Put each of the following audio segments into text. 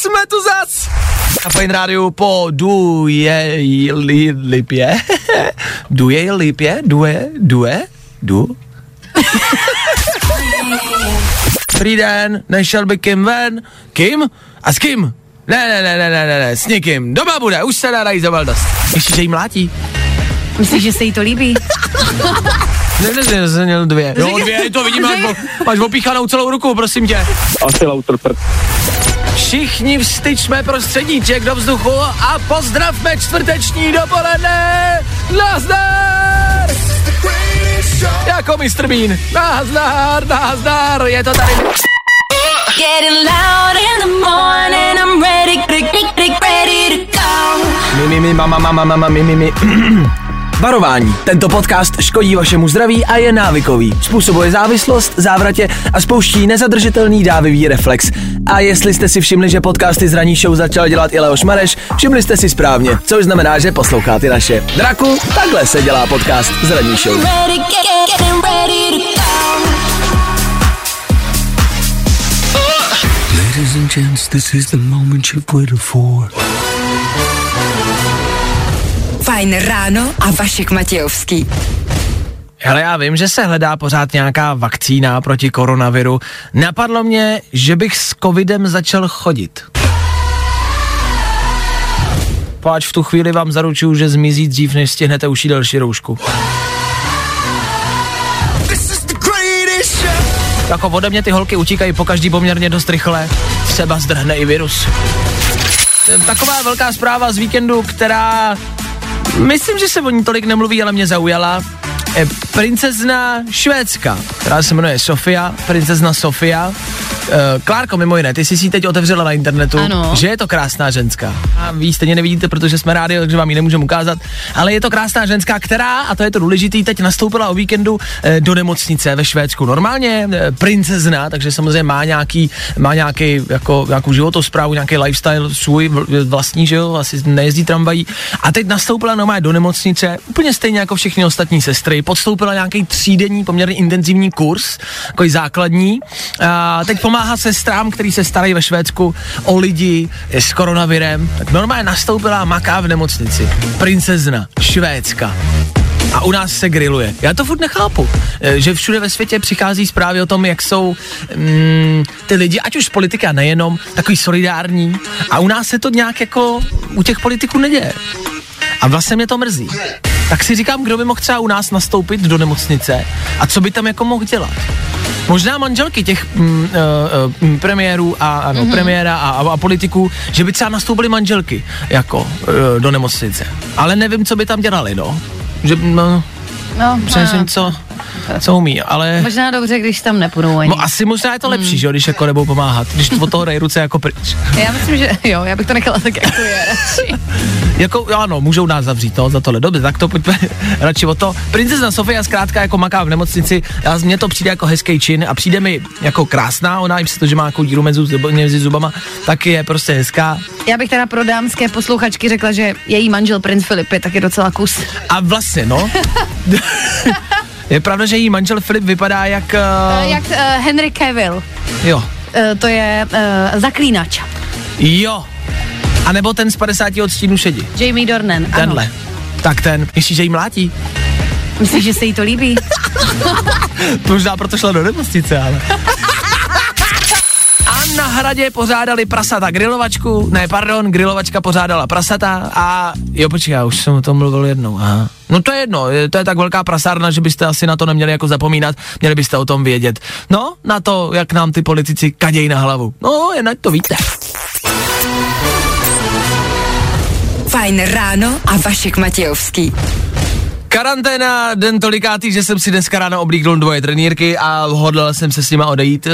jsme tu zas! Na Fine Rádiu po Duje li, Lipě. Duje Lipě? Duje? Duje? Du? Dobrý den, nešel by Kim ven? Kim? A s kým? Ne, ne, ne, ne, ne, ne, ne, s někým. Doma bude, už se dá za dost. Ještě, že jí mlátí. Myslíš, že se jí to líbí? ne, ne, ne, jsem měl dvě. Jo, dvě, to vidím, máš, máš opíchanou celou ruku, prosím tě. Asi lauter prd. Všichni vstyčme prostředníček do vzduchu a pozdravme čtvrteční dopoledne. Nazdar! Jako Mr. Bean. Nazdar, nazdar, je to tady. Mi, mi, mi, mama, mama, mama, mi, mi, mi. Varování. Tento podcast škodí vašemu zdraví a je návykový. Způsobuje závislost, závratě a spouští nezadržitelný dávivý reflex. A jestli jste si všimli, že podcasty z raní show začal dělat i Leoš Mareš, všimli jste si správně, což znamená, že posloucháte naše. Draku, takhle se dělá podcast z raní show. Ladies and gents, this is the moment you've waited for. Fajn ráno a Vašek Matějovský. Ale já vím, že se hledá pořád nějaká vakcína proti koronaviru. Napadlo mě, že bych s covidem začal chodit. Páč v tu chvíli vám zaručuju, že zmizí dřív, než stihnete uší další roušku. Jako ode mě ty holky utíkají po každý poměrně dost rychle. Třeba zdrhne i virus. Taková velká zpráva z víkendu, která Myslím, že se o ní tolik nemluví, ale mě zaujala. E, princezna Švédska, která se jmenuje Sofia, princezna Sofia. E, Klárko, mimo jiné, ty jsi si teď otevřela na internetu, ano. že je to krásná ženská. A vy stejně nevidíte, protože jsme rádi, takže vám ji nemůžeme ukázat, ale je to krásná ženská, která, a to je to důležitý, teď nastoupila o víkendu e, do nemocnice ve Švédsku. Normálně princezna, takže samozřejmě má nějaký, má nějaký, jako, nějakou životosprávu, nějaký lifestyle svůj vlastní, že jo, asi nejezdí tramvají. A teď nastoupila normálně do nemocnice, úplně stejně jako všechny ostatní sestry, podstoupila nějaký třídenní poměrně intenzivní kurz, jako základní. A teď pomáhá sestrám, který se starají ve Švédsku o lidi s koronavirem. Tak normálně nastoupila maká v nemocnici. Princezna, Švédska a u nás se griluje. Já to furt nechápu, e, že všude ve světě přichází zprávy o tom, jak jsou mm, ty lidi, ať už politika nejenom, takový solidární a u nás se to nějak jako u těch politiků neděje. A vlastně mě to mrzí. Tak si říkám, kdo by mohl třeba u nás nastoupit do nemocnice a co by tam jako mohl dělat. Možná manželky těch mm, uh, uh, premiérů a ano, mm-hmm. premiéra a, a, a politiků, že by třeba nastoupily manželky jako uh, do nemocnice. Ale nevím, co by tam dělali, no. Že, no, No, přemýšlím, co, co umí, ale... Možná dobře, když tam nepůjdou ani. No asi možná je to lepší, hmm. že když jako nebudou pomáhat, když od toho dají ruce jako pryč. Já myslím, že jo, já bych to nechala tak, jako je radši. jako, ano, můžou nás zavřít, no, za tohle. Dobře, tak to pojďme radši o to. Princezna Sofia zkrátka jako maká v nemocnici, já, mně to přijde jako hezký čin a přijde mi jako krásná, ona i přesto, že má jako díru mezi, mezi zubama, tak je prostě hezká. Já bych teda pro dámské posluchačky řekla, že její manžel princ Filip je taky docela kus. A vlastně, no. Je pravda, že její manžel Filip vypadá jak... Uh... Jak uh, Henry Cavill. Jo. Uh, to je uh, zaklínač. Jo. A nebo ten z 50 odstínů šedi. Jamie Dornan, Tenhle. Ano. Tak ten. Myslíš, že jí mlátí? Myslíš, že se jí to líbí? Možná proto šla do nemocnice, ale... na hradě pořádali prasata grilovačku, ne, pardon, grilovačka pořádala prasata a jo, počkej, já už jsem o tom mluvil jednou, aha. No to je jedno, to je tak velká prasárna, že byste asi na to neměli jako zapomínat, měli byste o tom vědět. No, na to, jak nám ty politici kadějí na hlavu. No, jen to víte. Fajn ráno a Vašek Matějovský. Karanténa, den tolikátý, že jsem si dneska ráno oblíknul dvoje trenírky a hodlal jsem se s nima odejít.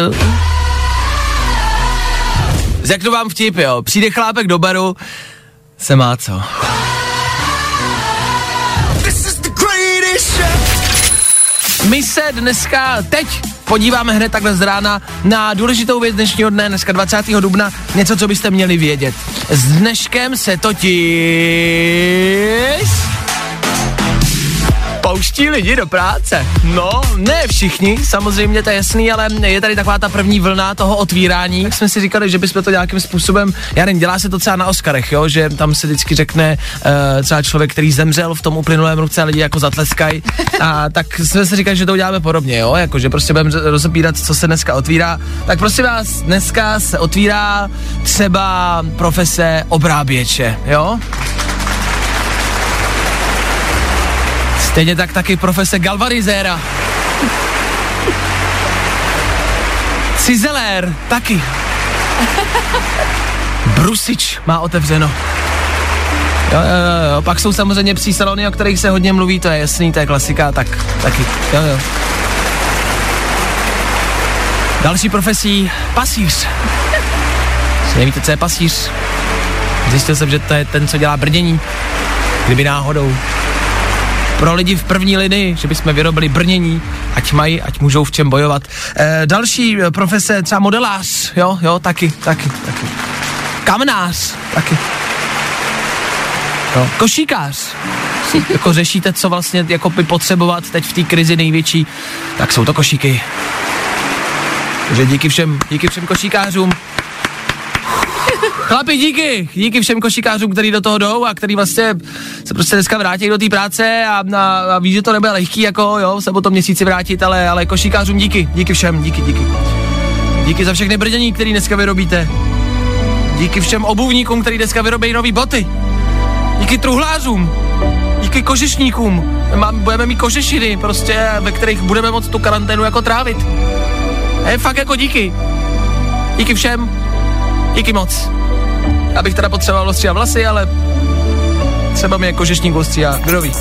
Řeknu vám vtip, jo. Přijde chlápek do baru, se má co. My se dneska teď podíváme hned takhle z rána na důležitou věc dnešního dne, dneska 20. dubna, něco, co byste měli vědět. S dneškem se totiž pouští lidi do práce. No, ne všichni, samozřejmě to je jasný, ale je tady taková ta první vlna toho otvírání. Tak jsme si říkali, že bychom to nějakým způsobem, já nevím, dělá se to třeba na Oscarech, jo, že tam se vždycky řekne uh, třeba člověk, který zemřel v tom uplynulém roce a lidi jako zatleskají. A tak jsme si říkali, že to uděláme podobně, jo, jako že prostě budeme rozebírat, co se dneska otvírá. Tak prosím vás, dneska se otvírá třeba profese obráběče, jo? Stejně tak taky profese galvanizéra. Cizelér, taky. Brusič má otevřeno. Jo, jo, jo, pak jsou samozřejmě psí salony, o kterých se hodně mluví, to je jasný, to je klasika, tak taky, jo, jo. Další profesí, pasíř. Nevíte, co je pasíř? Zjistil jsem, že to je ten, co dělá brnění. Kdyby náhodou pro lidi v první linii, že bychom vyrobili brnění, ať mají, ať můžou v čem bojovat. E, další eh, profese, třeba modelář, jo, jo, taky, taky, taky. Kamnář, taky. Jo, košíkář. jako řešíte, co vlastně jako by potřebovat teď v té krizi největší, tak jsou to košíky. Takže díky všem, díky všem košíkářům, Chlapi, díky, díky všem košikářům, kteří do toho jdou a který vlastně se prostě dneska vrátí do té práce a, a, a ví, že to nebude lehký, jako jo, se po tom měsíci vrátit, ale, ale košikářům díky, díky všem, díky, díky. Díky za všechny brdění, který dneska vyrobíte. Díky všem obuvníkům, který dneska vyrobí nové boty. Díky truhlářům. Díky kožešníkům. Mám, budeme mít kožešiny, prostě, ve kterých budeme moct tu karanténu jako trávit. Je fakt jako díky. Díky všem. Díky moc. Já bych teda potřeboval ostříhat vlasy, ale třeba mi jako žešník ostříhá. Kdo ví?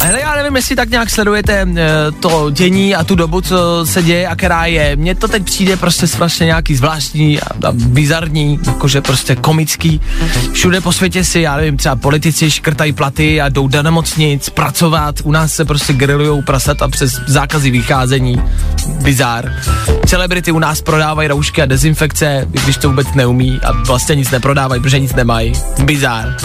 Hele, já nevím, jestli tak nějak sledujete e, to dění a tu dobu, co se děje a která je. Mně to teď přijde prostě strašně nějaký zvláštní a, a bizarní, jakože prostě komický. Všude po světě si, já nevím, třeba politici škrtají platy a jdou do nemocnic pracovat. U nás se prostě grillujou prasata přes zákazy vycházení. Bizar. Celebrity u nás prodávají roušky a dezinfekce, když to vůbec neumí a vlastně nic neprodávají, protože nic nemají. Bizar.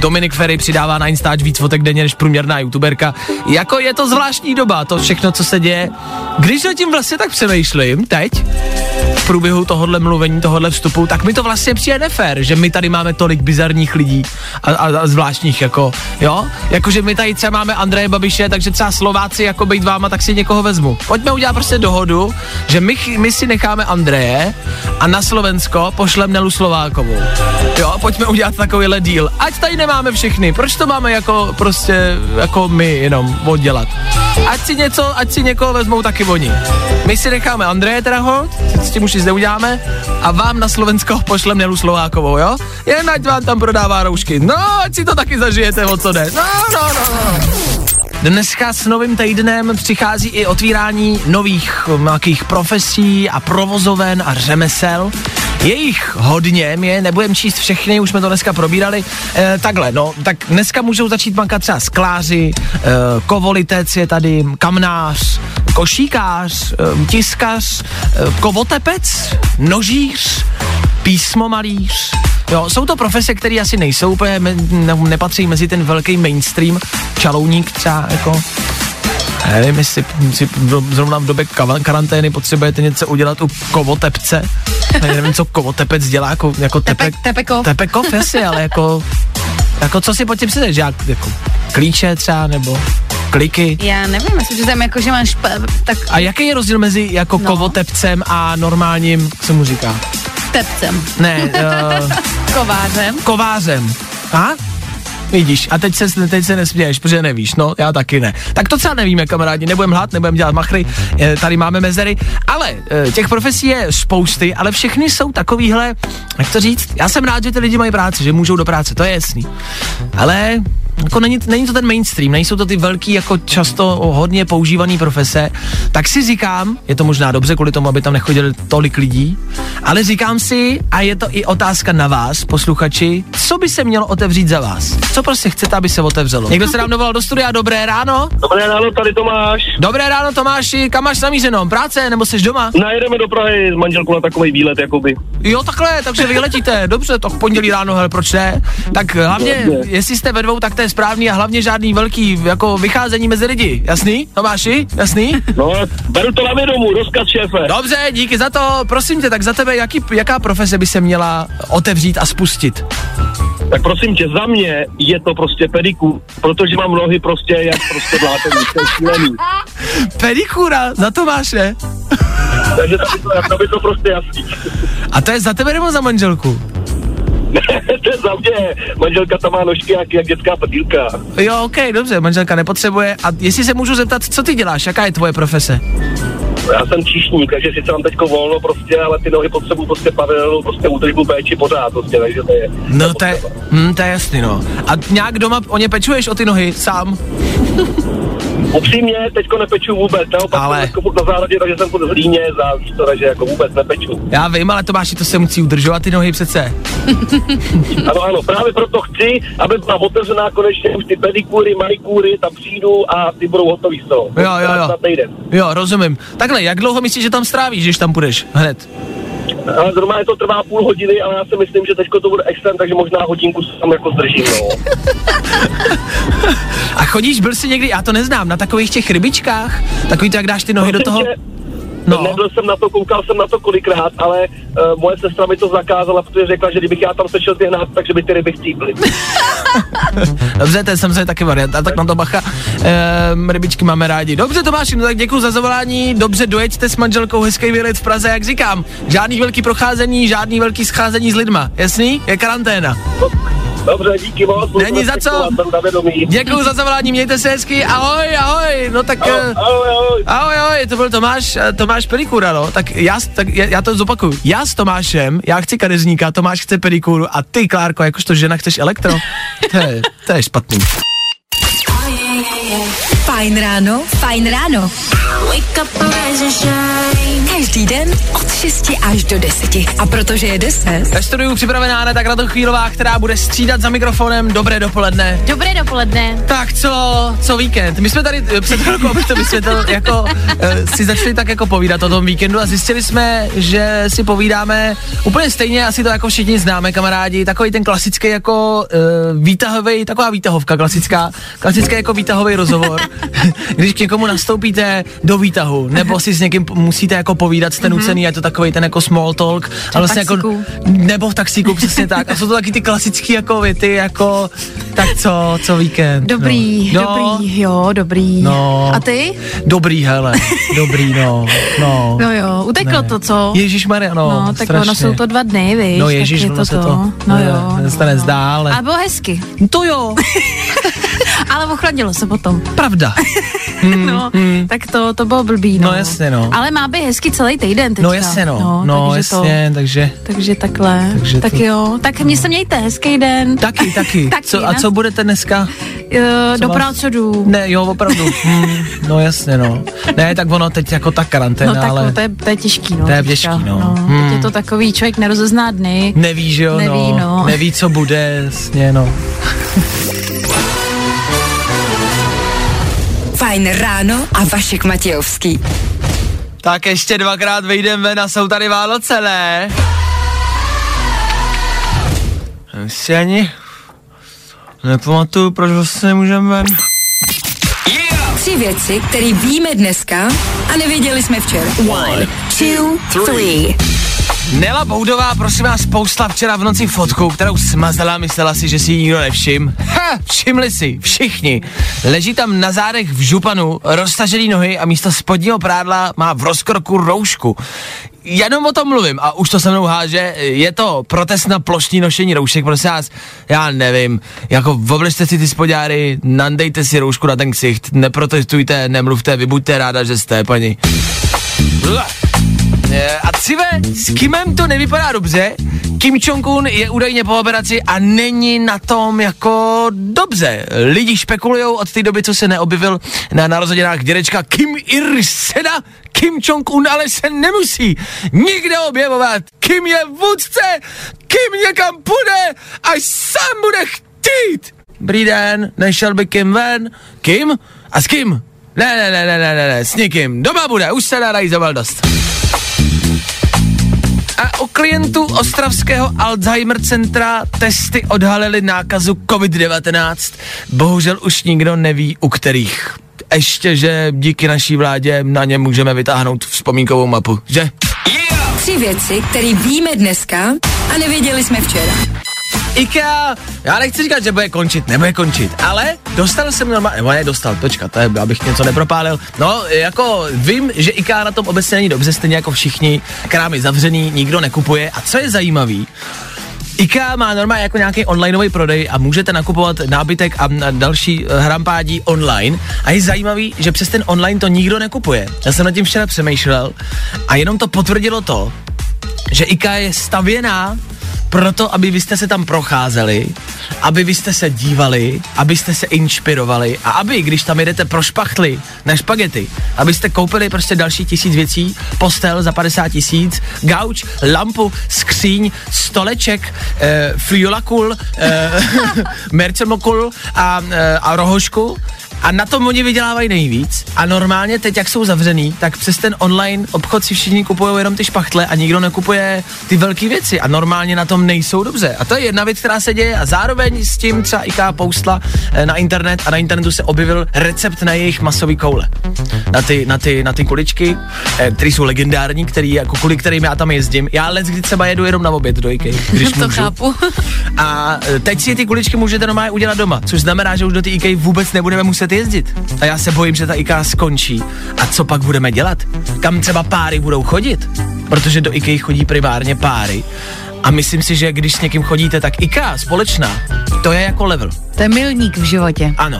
Dominik Ferry přidává na Instač víc fotek denně než průměrná youtuberka. Jako je to zvláštní doba, to všechno, co se děje. Když o tím vlastně tak přemýšlím teď, v průběhu tohohle mluvení, tohohle vstupu, tak mi to vlastně přijde nefér, že my tady máme tolik bizarních lidí a, a, a zvláštních, jako, jo? Jakože my tady třeba máme Andreje Babiše, takže třeba Slováci, jako být váma, tak si někoho vezmu. Pojďme udělat prostě dohodu, že my, my si necháme Andreje a na Slovensko pošlem Nelu Slovákovou. Jo, pojďme udělat takovýhle díl. Ať tady nemáme všechny, proč to máme jako prostě, jako my jenom oddělat? Ať si něco, ať si někoho vezmou taky oni. My si necháme Andreje teda hod, s tím už nic neuděláme, a vám na Slovensko pošlem Nelu Slovákovou, jo? Jen ať vám tam prodává roušky. No, ať si to taky zažijete, o co jde. No, no, no, no. Dneska s novým týdnem přichází i otvírání nových nějakých profesí a provozoven a řemesel. Je jich hodně, my je nebudeme číst všechny, už jsme to dneska probírali. E, takhle, no, tak dneska můžou začít bankat třeba skláři, e, kovolitec je tady, kamnář, košíkář, e, tiskař, e, kovotepec, nožíř, písmomalíř, Jo, jsou to profese, které asi nejsou úplně, nepatří mezi ten velký mainstream, čalouník třeba, jako nevím, jestli, si zrovna v době karantény potřebujete něco udělat u kovotepce. Já nevím, co kovotepec dělá, jako, jako tepek, tepek, tepekov. Tepekov, jasně, ale jako, jako co si pod tím si že jako klíče třeba, nebo kliky. Já nevím, myslím, že tam jako, že máš tak... A jaký je rozdíl mezi jako no. kovotepcem a normálním, co mu říká? Tepcem. Ne, uh, kovářem. Kovářem. A? Vidíš, a teď se, teď se nesměješ, protože nevíš, no, já taky ne. Tak to třeba nevíme, kamarádi, nebudem hlad, nebudem dělat machry, tady máme mezery, ale eh, těch profesí je spousty, ale všechny jsou takovýhle, jak to říct, já jsem rád, že ty lidi mají práci, že můžou do práce, to je jasný. Ale jako není, není to ten mainstream, nejsou to ty velký, jako často hodně používaný profese, tak si říkám, je to možná dobře kvůli tomu, aby tam nechodili tolik lidí, ale říkám si, a je to i otázka na vás, posluchači, co by se mělo otevřít za vás? Co prostě chcete, aby se otevřelo? Někdo se nám dovolal do studia, dobré ráno? Dobré ráno, tady Tomáš. Dobré ráno, Tomáši, kam máš namířeno? Práce nebo jsi doma? Najedeme do Prahy s manželkou na takový výlet, jakoby. Jo, takhle, takže vyletíte, dobře, to pondělí ráno, hele, proč ne? Tak hlavně, jestli jste ve dvou, tak to je je správný a hlavně žádný velký jako vycházení mezi lidi. Jasný, Tomáši? Jasný? No, beru to na vědomu, rozkaz šéfe. Dobře, díky za to. Prosím tě, tak za tebe jaký, jaká profese by se měla otevřít a spustit? Tak prosím tě, za mě je to prostě pediku, protože mám nohy prostě jak prostě blátený, jsem šílený. Pedikura za Tomáše. Takže to by to, to, by to prostě jasný. A to je za tebe nebo za manželku? to je za mě. Manželka tam má nožky jak, jak dětská prdílka. Jo, ok, dobře, manželka nepotřebuje. A jestli se můžu zeptat, co ty děláš, jaká je tvoje profese? Já jsem číšník, takže sice mám teďko volno prostě, ale ty nohy potřebují prostě pravidelnou prostě údržbu péči pořád prostě, takže to je... No to je, hm, to je jasný, no. A nějak doma o ně pečuješ o ty nohy sám? Upřímně, teďko nepeču vůbec, naopak Ale- na zahradě, takže jsem v hlíně, za víš to, takže jako vůbec nepeču. Já vím, ale Tomáši, to se musí udržovat ty nohy přece. Ano, ano, právě proto chci, aby byla otevřená konečně už ty pedikúry, manikúry, tam přijdu a ty budou hotový z toho. Jo, jo, jo. Jo, rozumím. Takhle, jak dlouho myslíš, že tam strávíš, když tam půjdeš? Hned. Ale zrovna to trvá půl hodiny, ale já si myslím, že teďko to bude extern, takže možná hodinku se tam jako zdržím, no. A chodíš, byl jsi někdy, já to neznám, na takových těch rybičkách? Takový to, jak dáš ty nohy do toho? No. Nebyl jsem na to, koukal jsem na to kolikrát, ale uh, moje sestra mi to zakázala, protože řekla, že kdybych já tam sešel hnát, takže by ty ryby chcíply. Dobře, to je samozřejmě taky varianta, tak na to bacha. Ehm, rybičky máme rádi. Dobře, Tomáši, no tak děkuji za zavolání. Dobře, dojeďte s manželkou hezký výlet v Praze, jak říkám. Žádný velký procházení, žádný velký scházení s lidma. Jasný? Je karanténa. Dobře, díky moc. Není za co. Děkuji za zavolání, mějte se hezky. Ahoj, ahoj. No tak... Ahoj, eh, ahoj, ahoj. Ahoj, ahoj, to byl Tomáš, eh, Tomáš Pedikura, no. Tak já, tak já, já to zopakuju. Já s Tomášem, já chci kadeřníka, Tomáš chce pedikuru a ty, Klárko, jakožto žena chceš elektro. To je, to je špatný. Fajn ráno, fajn ráno. Wake up, rise and shine. Každý den od 6 až do 10. A protože je 10, Ve studiu připravená Aneta Kratochvílová, která bude střídat za mikrofonem. Dobré dopoledne. Dobré dopoledne. Tak co, co víkend? My jsme tady eh, před chvilkou, abych to vysvětlil, jako uh, si začali tak jako povídat o tom víkendu a zjistili jsme, že si povídáme úplně stejně, asi to jako všichni známe, kamarádi, takový ten klasický jako uh, výtahový, taková výtahovka klasická, klasický jako výtahový rozhovor, když k někomu nastoupíte do výtahu, nebo si s někým musíte jako povídat, jste nucený, je to takový ten jako small talk, a vlastně jako, nebo v taxíku, přesně tak. A jsou to taky ty klasické jako věty, jako tak co, co víkend. Dobrý, no. dobrý, jo, dobrý. No. A ty? Dobrý, hele, dobrý, no, no. No jo, uteklo Ne. to, co? Ježíš Maria, no, No, tak strašně. ono jsou to dva dny, víš. No tak ježíš, je ono se to, No ne, jo. se to nezdá, ale... A bylo hezky, To jo, ale ochladilo se potom. pravda. no, tak to, to bylo blbý, no. No jasně, no. Ale má být hezky celý týden teďka. No jasně, no, no, takže jasně, takže... To, takže takhle. Takže tak to- jo, tak mě se mějte, hezký den. Taky, taky. Taky, co, a co budete dneska? Uh, do jdu. Ne, jo, opravdu. Hmm, no jasně, no. Ne, tak ono teď jako ta karanténa, No tak ale no, to, je, to je těžký, no. To je těžký, no. no Hmm. Teď je to takový, člověk nerozezná dny. neví, že jo, Neví, no. Neví, co bude, jasně, no. Fajn ráno a Vašek Matějovský. Tak ještě dvakrát vejdem ven a jsou tady Vánoce, ne? Si ani nepamatuju, proč vlastně nemůžeme ven. Tři věci, které víme dneska a nevěděli jsme včera. One, two, three. Nela Boudová, prosím vás, poustla včera v noci fotku, kterou smazala, myslela si, že si ji nikdo nevšim. Ha, všimli si, všichni. Leží tam na zádech v županu, roztažený nohy a místo spodního prádla má v rozkroku roušku. Jenom o tom mluvím a už to se mnou háže, je to protest na plošní nošení roušek, prosím vás, já nevím, jako obležte si ty spodňáry, nandejte si roušku na ten ksicht, neprotestujte, nemluvte, vy buďte ráda, že jste, paní. Uah. Eh, A Cive, s Kimem to nevypadá dobře. Kim Jong-un je údajně po operaci a není na tom jako dobře. Lidi špekulujou od té doby, co se neobjevil na narozeninách dědečka Kim Ir-sena. Kim Jong-un ale se nemusí nikde objevovat. Kim je vůdce, Kim někam půjde, až sám bude chtít. Dobrý den, nešel by Kim ven? Kim? A s kým? Ne, ne, ne, ne, ne, ne, s nikým. Doma bude, už se narazí dost. A U klientů Ostravského Alzheimer centra testy odhalily nákazu COVID-19. Bohužel už nikdo neví, u kterých. Ještě, že díky naší vládě na ně můžeme vytáhnout vzpomínkovou mapu, že? Tři věci, které víme dneska a nevěděli jsme včera. IKEA, já nechci říkat, že bude končit, nebude končit, ale dostal jsem normálně, nebo ne, dostal, počkat, to je, abych něco nepropálil. No, jako vím, že IKEA na tom obecně není dobře, stejně jako všichni, krámy zavřený, nikdo nekupuje. A co je zajímavý, IKEA má normálně jako nějaký onlineový prodej a můžete nakupovat nábytek a další eh, hrampádí online. A je zajímavý, že přes ten online to nikdo nekupuje. Já jsem nad tím včera přemýšlel a jenom to potvrdilo to, že IKEA je stavěná proto, aby vy jste se tam procházeli, aby vy jste se dívali, abyste se inspirovali a aby, když tam jedete pro špachtly na špagety, abyste koupili prostě další tisíc věcí, postel za 50 tisíc, gauč, lampu, skříň, stoleček, eh, friolakul, eh, mercemokul a, eh, a rohošku a na tom oni vydělávají nejvíc. A normálně teď, jak jsou zavřený, tak přes ten online obchod si všichni kupují jenom ty špachtle a nikdo nekupuje ty velké věci. A normálně na tom nejsou dobře. A to je jedna věc, která se děje. A zároveň s tím třeba IKEA poustla eh, na internet a na internetu se objevil recept na jejich masový koule. Na ty, na ty, na ty kuličky, eh, které jsou legendární, který, jako kvůli kterým já tam jezdím. Já let, kdy třeba jedu jenom na oběd do IKEA, když to můžu. chápu. A e, teď si ty kuličky můžete normálně udělat doma, což znamená, že už do té IKEA vůbec nebudeme muset jezdit. A já se bojím, že ta IKEA skončí. A co pak budeme dělat? Kam třeba páry budou chodit? Protože do IKEA chodí primárně páry. A myslím si, že když s někým chodíte, tak IKEA společná, to je jako level. To je milník v životě. Ano.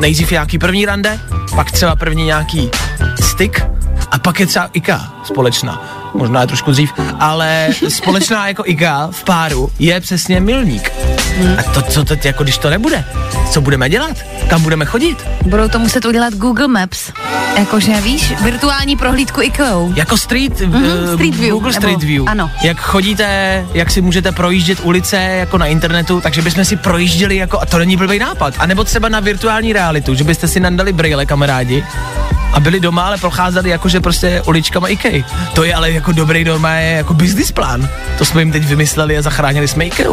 Nejdřív nějaký první rande, pak třeba první nějaký styk a pak je třeba IKEA společná. Možná je trošku dřív, ale společná jako IKEA v páru je přesně milník. A to, co teď, jako když to nebude? Co budeme dělat? Kam budeme chodit? Budou to muset udělat Google Maps. Jakože víš, virtuální prohlídku IKEA. Jako street, Mhm, eh, Street View, Google nebo- Street View. ano. Jak chodíte, jak si můžete projíždět ulice jako na internetu, takže bychom si projížděli jako, a to není blbý nápad. A nebo třeba na virtuální realitu, že byste si nandali brýle, kamarádi, a byli doma, ale procházeli jakože prostě uličkama IKEA. To je ale jako dobrý normálně jako business plán. To jsme jim teď vymysleli a zachránili jsme IKEA.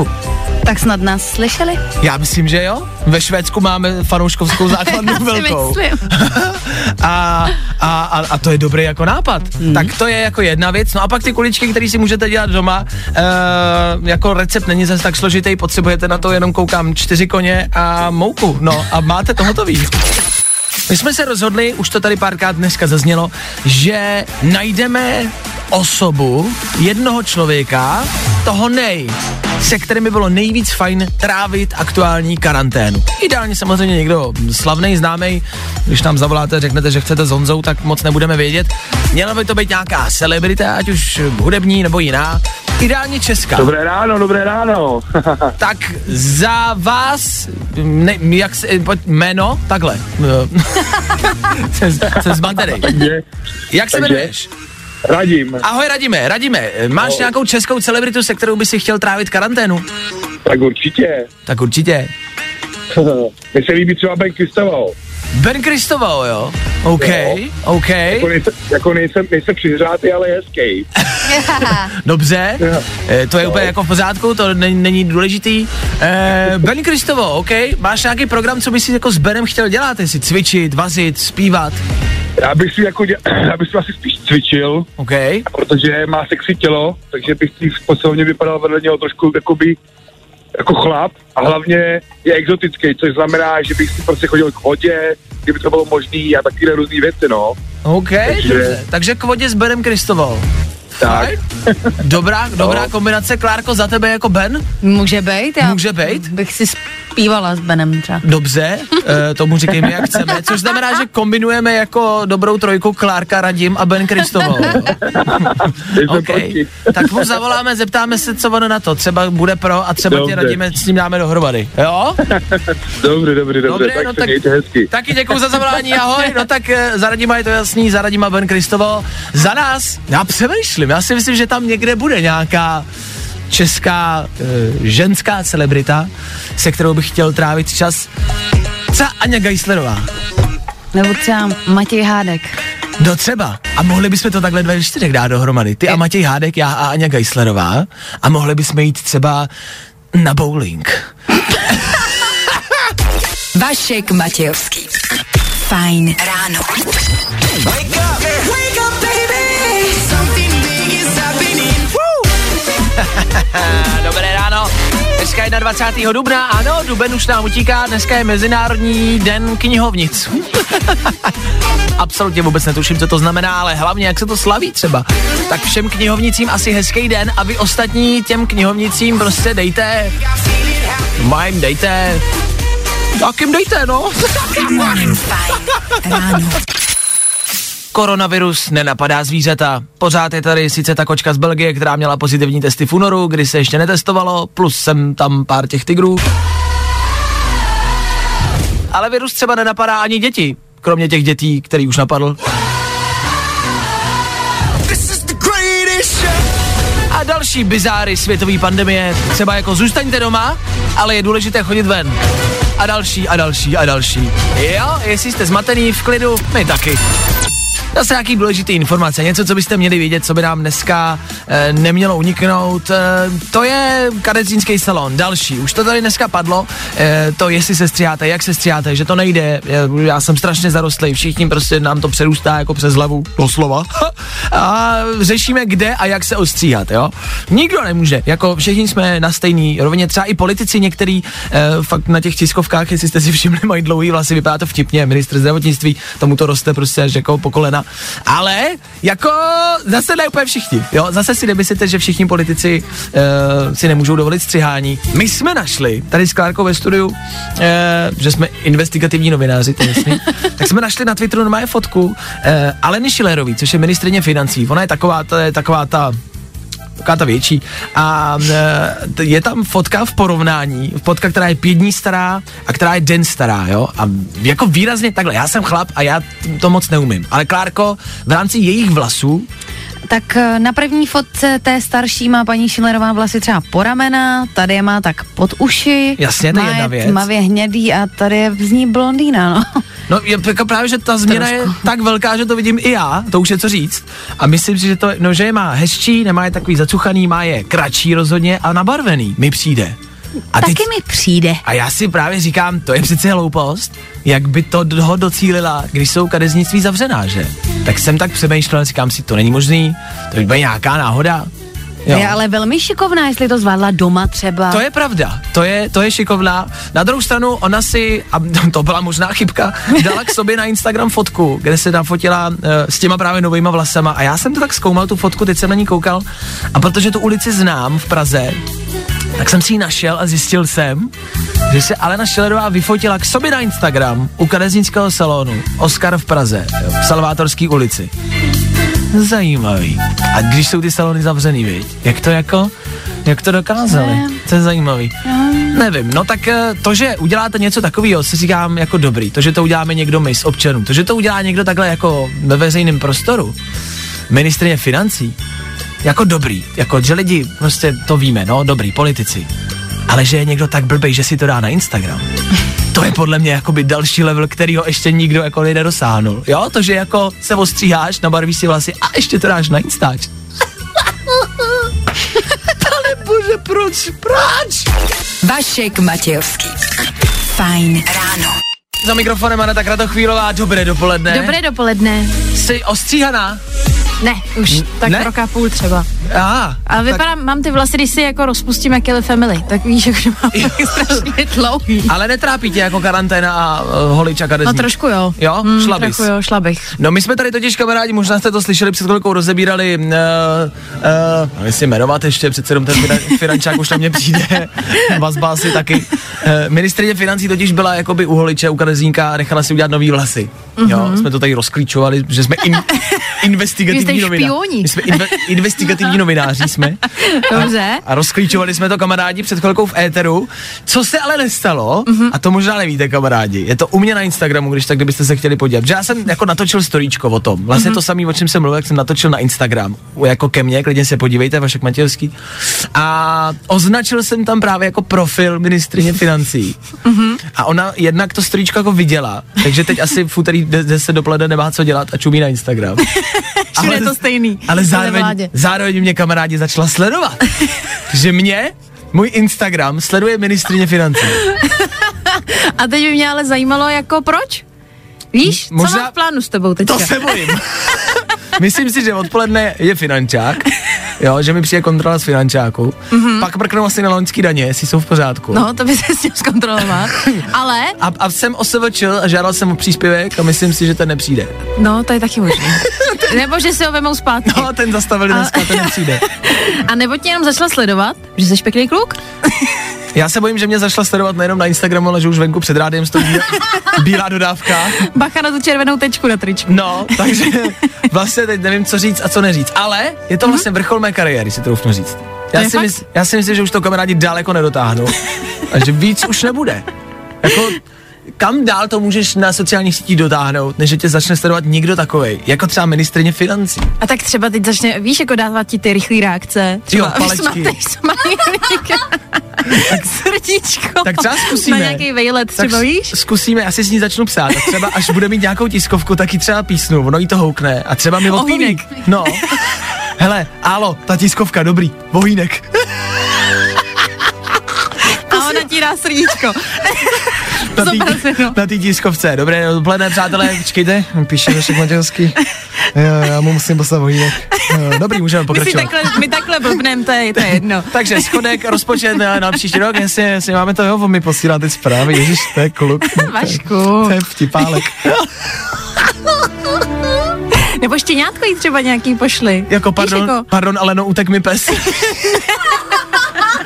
Tak snad nás slyšeli? Já myslím, že jo. Ve Švédsku máme fanouškovskou základnu velkou. myslím. a, a, a, a to je dobrý jako nápad. Mm. Tak to je jako jedna věc. No a pak ty kuličky, které si můžete dělat doma, e, jako recept není zase tak složitý, potřebujete na to jenom koukám čtyři koně a mouku. No a máte to hotový. My jsme se rozhodli, už to tady párkrát dneska zaznělo, že najdeme osobu, jednoho člověka, toho nej, se kterým by bylo nejvíc fajn trávit aktuální karanténu. Ideálně samozřejmě někdo slavný, známý, když nám zavoláte, řeknete, že chcete s Honzou, tak moc nebudeme vědět. Měla by to být nějaká celebrita, ať už hudební nebo jiná. Ideálně česká. Dobré ráno, dobré ráno. Tak za vás, ne, jak se, pojď, jméno, takhle. jsem, jsem zmatený. Takže Jak se jmenuješ? radím. Ahoj Radime, Radime, máš No. nějakou českou celebritu, se kterou by si chtěl trávit karanténu? Tak určitě. Tak určitě. Mně se líbí třeba Ben Kristoval. Ben Kristoval, jo? OK, Jo. OK, Jako nejsem, jako nejsem, nejsem přihřátý, ale je hezký. dobře, e, to je úplně jako v pořádku, to není, není důležitý. E, ben Kristoval, OK, máš nějaký program, co bys si jako s Benem chtěl dělat, jestli cvičit, vazit, zpívat, Já bych si jako, dě, já bych si asi spíš cvičil, OK? protože má sexy tělo, takže bych si v posilovně vypadal vedle něho trošku jakoby, jako chlap a hlavně je exotický, což znamená, že bych si prostě chodil k vodě, kdyby to bylo možné a takové různé věci, no. OK, Takže- dobře. Takže k vodě s Benem Kristoval. Tak. Dobrá, dobrá No. kombinace. Klárko, za tebe jako Ben? Může být, já Může být? bych si zpívala s Benem třeba. Dobře, e, tomu říkejme, jak chceme. Což znamená, že kombinujeme jako dobrou trojku Klárka, Radim a Ben Kristoval. jo? Nejsem OK. proti. Tak mu zavoláme, zeptáme se, co on na to. Třeba bude pro a třeba tě Dobře. radíme, s ním dáme dohromady. Jo? Dobře, dobrý, dobře, tak no mějte hezky. Taky děkuji za zavolání, ahoj. No tak eh, za Radima je to jasný, za Radima Ben Kristoval. Za nás, já přemýšlím, já si myslím, že tam někde bude nějaká česká e, ženská celebrita, se kterou bych chtěl trávit čas. Třeba Aňa Geislerová. Nebo třeba Matěj Hádek. No třeba. A mohli bychom to takhle ve čtyřech dát dohromady. Ty a Matěj Hádek, já a Aňa Geislerová. A mohli bychom jít třeba na bowling. Vašek Matějovský. Fajn ráno. Dobré ráno. Dneska je 21. dubna, ano, duben už nám utíká, dneska je Mezinárodní den knihovnic. Absolutně vůbec netuším, co to znamená, ale hlavně, jak se to slaví třeba. Tak všem knihovnicím asi hezký den a vy ostatní těm knihovnicím prostě dejte, majím dejte, tak jim dejte, no. Ráno. Koronavirus nenapadá zvířata. Pořád je tady sice ta kočka z Belgie, která měla pozitivní testy v únoru, kdy se ještě netestovalo, plus jsem tam pár těch tigrů. Ale virus třeba nenapadá ani děti, kromě těch dětí, který už napadl. A další bizáry světové pandemie, třeba jako zůstaňte doma, ale je důležité chodit ven. A další, a další, a další. Jo, jestli jste zmatený v klidu, my taky. Zase nějaký důležitý informace, něco, co byste měli vědět, co by nám dneska e, nemělo uniknout. E, to je kadecínský salon, další. Už to tady dneska padlo, e, to jestli se stříháte, jak se stříháte, že to nejde. E, já jsem strašně zarostlý, všichni prostě nám to přerůstá jako přes hlavu, doslova. a řešíme, kde a jak se ostříhat, jo. Nikdo nemůže, jako všichni jsme na stejný rovině, třeba i politici některý, e, fakt na těch tiskovkách, jestli jste si všimli, mají dlouhý vlasy, vypadá to vtipně, ministr zdravotnictví, tomu to roste prostě až jako po kolena. Ale jako zase ne úplně všichni, jo, zase si nemyslíte, že všichni politici uh, si nemůžou dovolit střihání. My jsme našli, tady s Klárkou ve studiu, uh, že jsme investigativní novináři, to jasný, tak jsme našli na Twitteru normálně fotku uh, Aleny Šilerový, což je ministrině financí. Ona je taková, to je taková ta taková ta větší. A e, je tam fotka v porovnání, fotka, která je pět dní stará a která je den stará, jo. A jako výrazně takhle, já jsem chlap a já to moc neumím. Ale Klárko, v rámci jejich vlasů, Tak eh, na první fotce té starší má paní Šilerová vlasy třeba po ramena, tady je má tak pod uši. Jasně, to je jedna věc. tmavě hnědý a tady je z ní blondýna, no. no je jako právě, že ta změna je tak velká, že to vidím i já, to už je co říct. A myslím si, že to, no, že je má hezčí, nemá je takový zacuchaný, má je kratší rozhodně a nabarvený, mi přijde. A Taky mi přijde. A já si právě říkám, to je přece hloupost, jak by to ho docílila, když jsou kadeznictví zavřená, že? Tak jsem tak přemýšlel, říkám si, to není možný, to by byla nějaká náhoda. Jo. Je ale velmi šikovná, jestli to zvládla doma třeba. To je pravda, to je, to je šikovná. Na druhou stranu ona si, a to byla možná chybka, dala k sobě na Instagram fotku, kde se nafotila uh, s těma právě novýma vlasama a já jsem to tak zkoumal, tu fotku, teď jsem na ní koukal a protože tu ulici znám v Praze, tak jsem si ji našel a zjistil jsem, že se Alena Šilerová vyfotila k sobě na Instagram u kadeznického salonu Oscar v Praze, v Salvátorské ulici. Zajímavý. A když jsou ty salony zavřený, viď? Jak to jako, jak to dokázali? To je zajímavý. Nevím, no tak eh, to, že uděláte něco takového, si říkám jako dobrý. To, že to uděláme někdo my z občanů. To, že to udělá někdo takhle jako ve veřejném prostoru. Ministrině financí. Jako dobrý. Jako, že lidi, prostě to víme, no, dobrý, politici. Ale že je někdo tak blbej, že si to dá na Instagram. To je podle mě jakoby další level, kterýho ještě nikdo jako nedosáhnul. Jo, to, že jako se ostříháš, nabarvíš si vlasy a ještě to dáš na Instač. Pane bože, proč, proč? Vašek Matějovský. Fajn ráno. Za mikrofonem Aneta Kratochvílová, dobré dopoledne. Dobré dopoledne. Jsi ostříhaná? Ne, už tak ne? roka půl třeba. Aha, A vypadám, mám ty vlasy, když si jako rozpustím jak Kelly Family, tak víš, jak že mám tak strašně dlouhý. ale netrápí tě jako karanténa a uh, holič a No kadezník? trošku jo. Jo? Hmm, Šla bys? trochu jo, šla bych. No my jsme tady totiž kamarádi, možná jste to slyšeli, před chvilkou rozebírali, uh, uh, no jestli jmenovat ještě, přece jenom ten finan- finančák už na mě přijde, vazba asi taky. Uh, ministrině financí totiž byla jakoby u holiče, u kadezníka a nechala si udělat nový vlasy. Mm-hmm. Jo, jsme to tady rozklíčovali, že jsme in, investigativní novináři. My jsme inve, investigativní novináři jsme. Dobře. A rozklíčovali jsme to kamarádi před chvilkou v éteru. Co se ale nestalo, mm-hmm. a to možná nevíte kamarádi, je to u mě na Instagramu, když tak, kdybyste se chtěli podívat. Že já jsem jako natočil storíčko o tom. Vlastně mm-hmm. to samé, o čem jsem mluvil, jak jsem natočil na Instagram. Jako ke mně, klidně se podívejte, Vašek Matějovský. A označil jsem tam právě jako profil ministrině financí. Mm-hmm. A ona jednak to storíčko jako viděla, takže teď asi v úterý 10 dopoledne nemá co dělat a čumí na Instagram. Všude je to stejný. Ale Ve zároveň, zároveň mě kamarádi začala sledovat. že mě, můj Instagram sleduje ministrině financí. A teď by mě ale zajímalo, jako proč? Víš, Možná- co mám v plánu s tebou teďka? To se bojím. Myslím si, že odpoledne je finančák, jo, že mi přijde kontrola z finančáku, mm-hmm. pak mrknou asi na loňský daně, jestli jsou v pořádku. No, to by se s tím zkontrolovat. Ale, A, a jsem osvčil a žádal jsem o příspěvek a myslím si, že ten nepřijde. no, to je taky možné. Nebo že si ho vemou zpátky. No, ten zastavili A- dneska, ten nepřijde. A nebo tě jenom začala sledovat, že jsi pěkný kluk? Já se bojím, že mě zašla sledovat nejenom na Instagramu, ale že už venku před rádiem stojí bílá, dodávka. Bacha na tu červenou tečku na tričku. No, takže vlastně teď nevím, co říct a co neříct. Ale je to vlastně vrchol mé kariéry, si troufnu říct. Já si, mysl, já si myslím, že už to kamarádi daleko nedotáhnou. A že víc už nebude. Jako, kam dál to můžeš na sociálních sítích dotáhnout, než že tě začne sledovat někdo takovej, jako třeba ministrině financí. A tak třeba teď začne, víš, jako dávat ti ty rychlé reakce. Třeba Jo, palečky. smajlík. tak srdíčko. Tak třeba zkusíme. Na nějaký vejlet třeba, tak víš? zkusíme, já si s ní začnu psát a třeba až bude mít nějakou tiskovku, tak ji třeba písnu, ono jí to houkne a třeba mi. Ohýnek. No. Hele, álo, ta tiskovka, dobrý, vohýnek. A ona ti dá srdíčko. Na té tiskovce. Dobré dopoledne, přátelé, počkejte, píše Vašek Matějovský. Já, já mu musím poslat vohýnek. Jo, Dobrý, můžeme My, pokračovat. takhle, my takhle blbnem, to je, to je jedno. Takže schodek, rozpočet na, na příští rok, jestli, jestli máme to, jo, mi posílá ty zprávy, ježiš, to je kluk. Vašku. To je vtipálek. Nebo štěňátko jí třeba nějaký pošli. Jako Víš, pardon, jako, pardon, ale no, utek mi pes.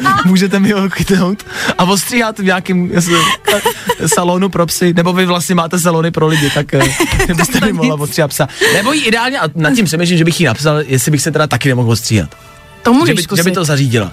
Můžete mi ho chytnout a ostříhat v nějakém jestli, salonu pro psy, nebo vy vlastně máte salony pro lidi, tak eh, byste mi mohla ostříhat psa. Nebo jí ideálně, a nad tím přemýšlím, že bych jí napsal, jestli bych se teda taky nemohl ostříhat. to Že můžeš by, zkusit. že by to zařídila.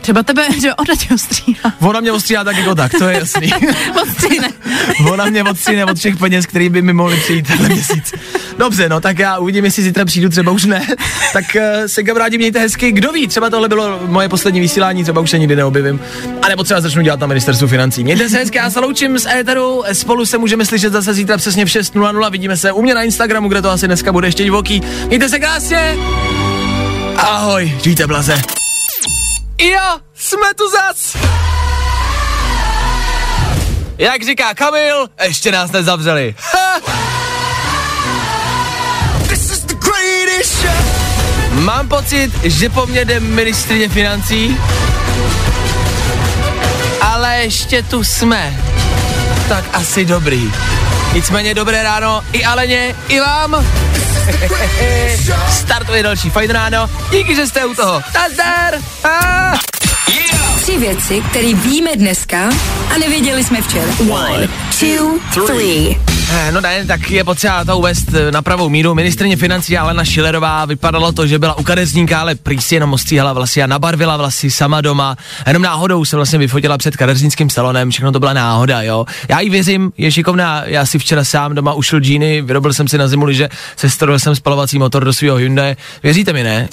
Třeba tebe, že ona tě ostříhá. Ona mě ostříhá tak jako tak, to je jasný. Ostříhne. Ona mě odstříhne od všech peněz, který by mi mohli přijít tenhle měsíc. Dobře, no tak já uvidím, jestli zítra přijdu, třeba už ne. Tak uh, se kamarádi mějte hezky. Kdo ví, třeba tohle bylo moje poslední vysílání, třeba už se nikdy neobjevím. A nebo třeba začnu dělat na ministerstvu financí. Mějte se hezky, já se loučím z éteru. Spolu se můžeme slyšet zase zítra přesně v 6.00. Vidíme se u mě na Instagramu, kde to asi dneska bude ještě divoký. Mějte se krásně. Ahoj, žijte blaze. Jo, jsme tu zas. Jak říká Kamil, ještě nás nezavřeli. Ha! Mám pocit, že po mně jde ministrině financí, ale ještě tu jsme. Tak asi dobrý. Nicméně dobré ráno i Aleně, i vám. Startuje další fajn ráno. Díky, že jste u toho. Nazdar! Ah! Tři věci, které víme dneska a nevěděli jsme včera. One, two, three. Eh, No ne, tak je potřeba to uvést eh, na pravou míru. Ministrině financí Alena Šilerová vypadalo to, že byla u kadeřníka, ale prý si jenom ostříhala vlasy a nabarvila vlasy sama doma. Jenom náhodou se vlastně vyfotila před kadeřnickým salonem, všechno to byla náhoda, jo. Já jí věřím, je šikovná, já si včera sám doma ušil džíny, vyrobil jsem si na zimu liže, sestrojil jsem spalovací motor do svého Hyundai. Věříte mi, ne?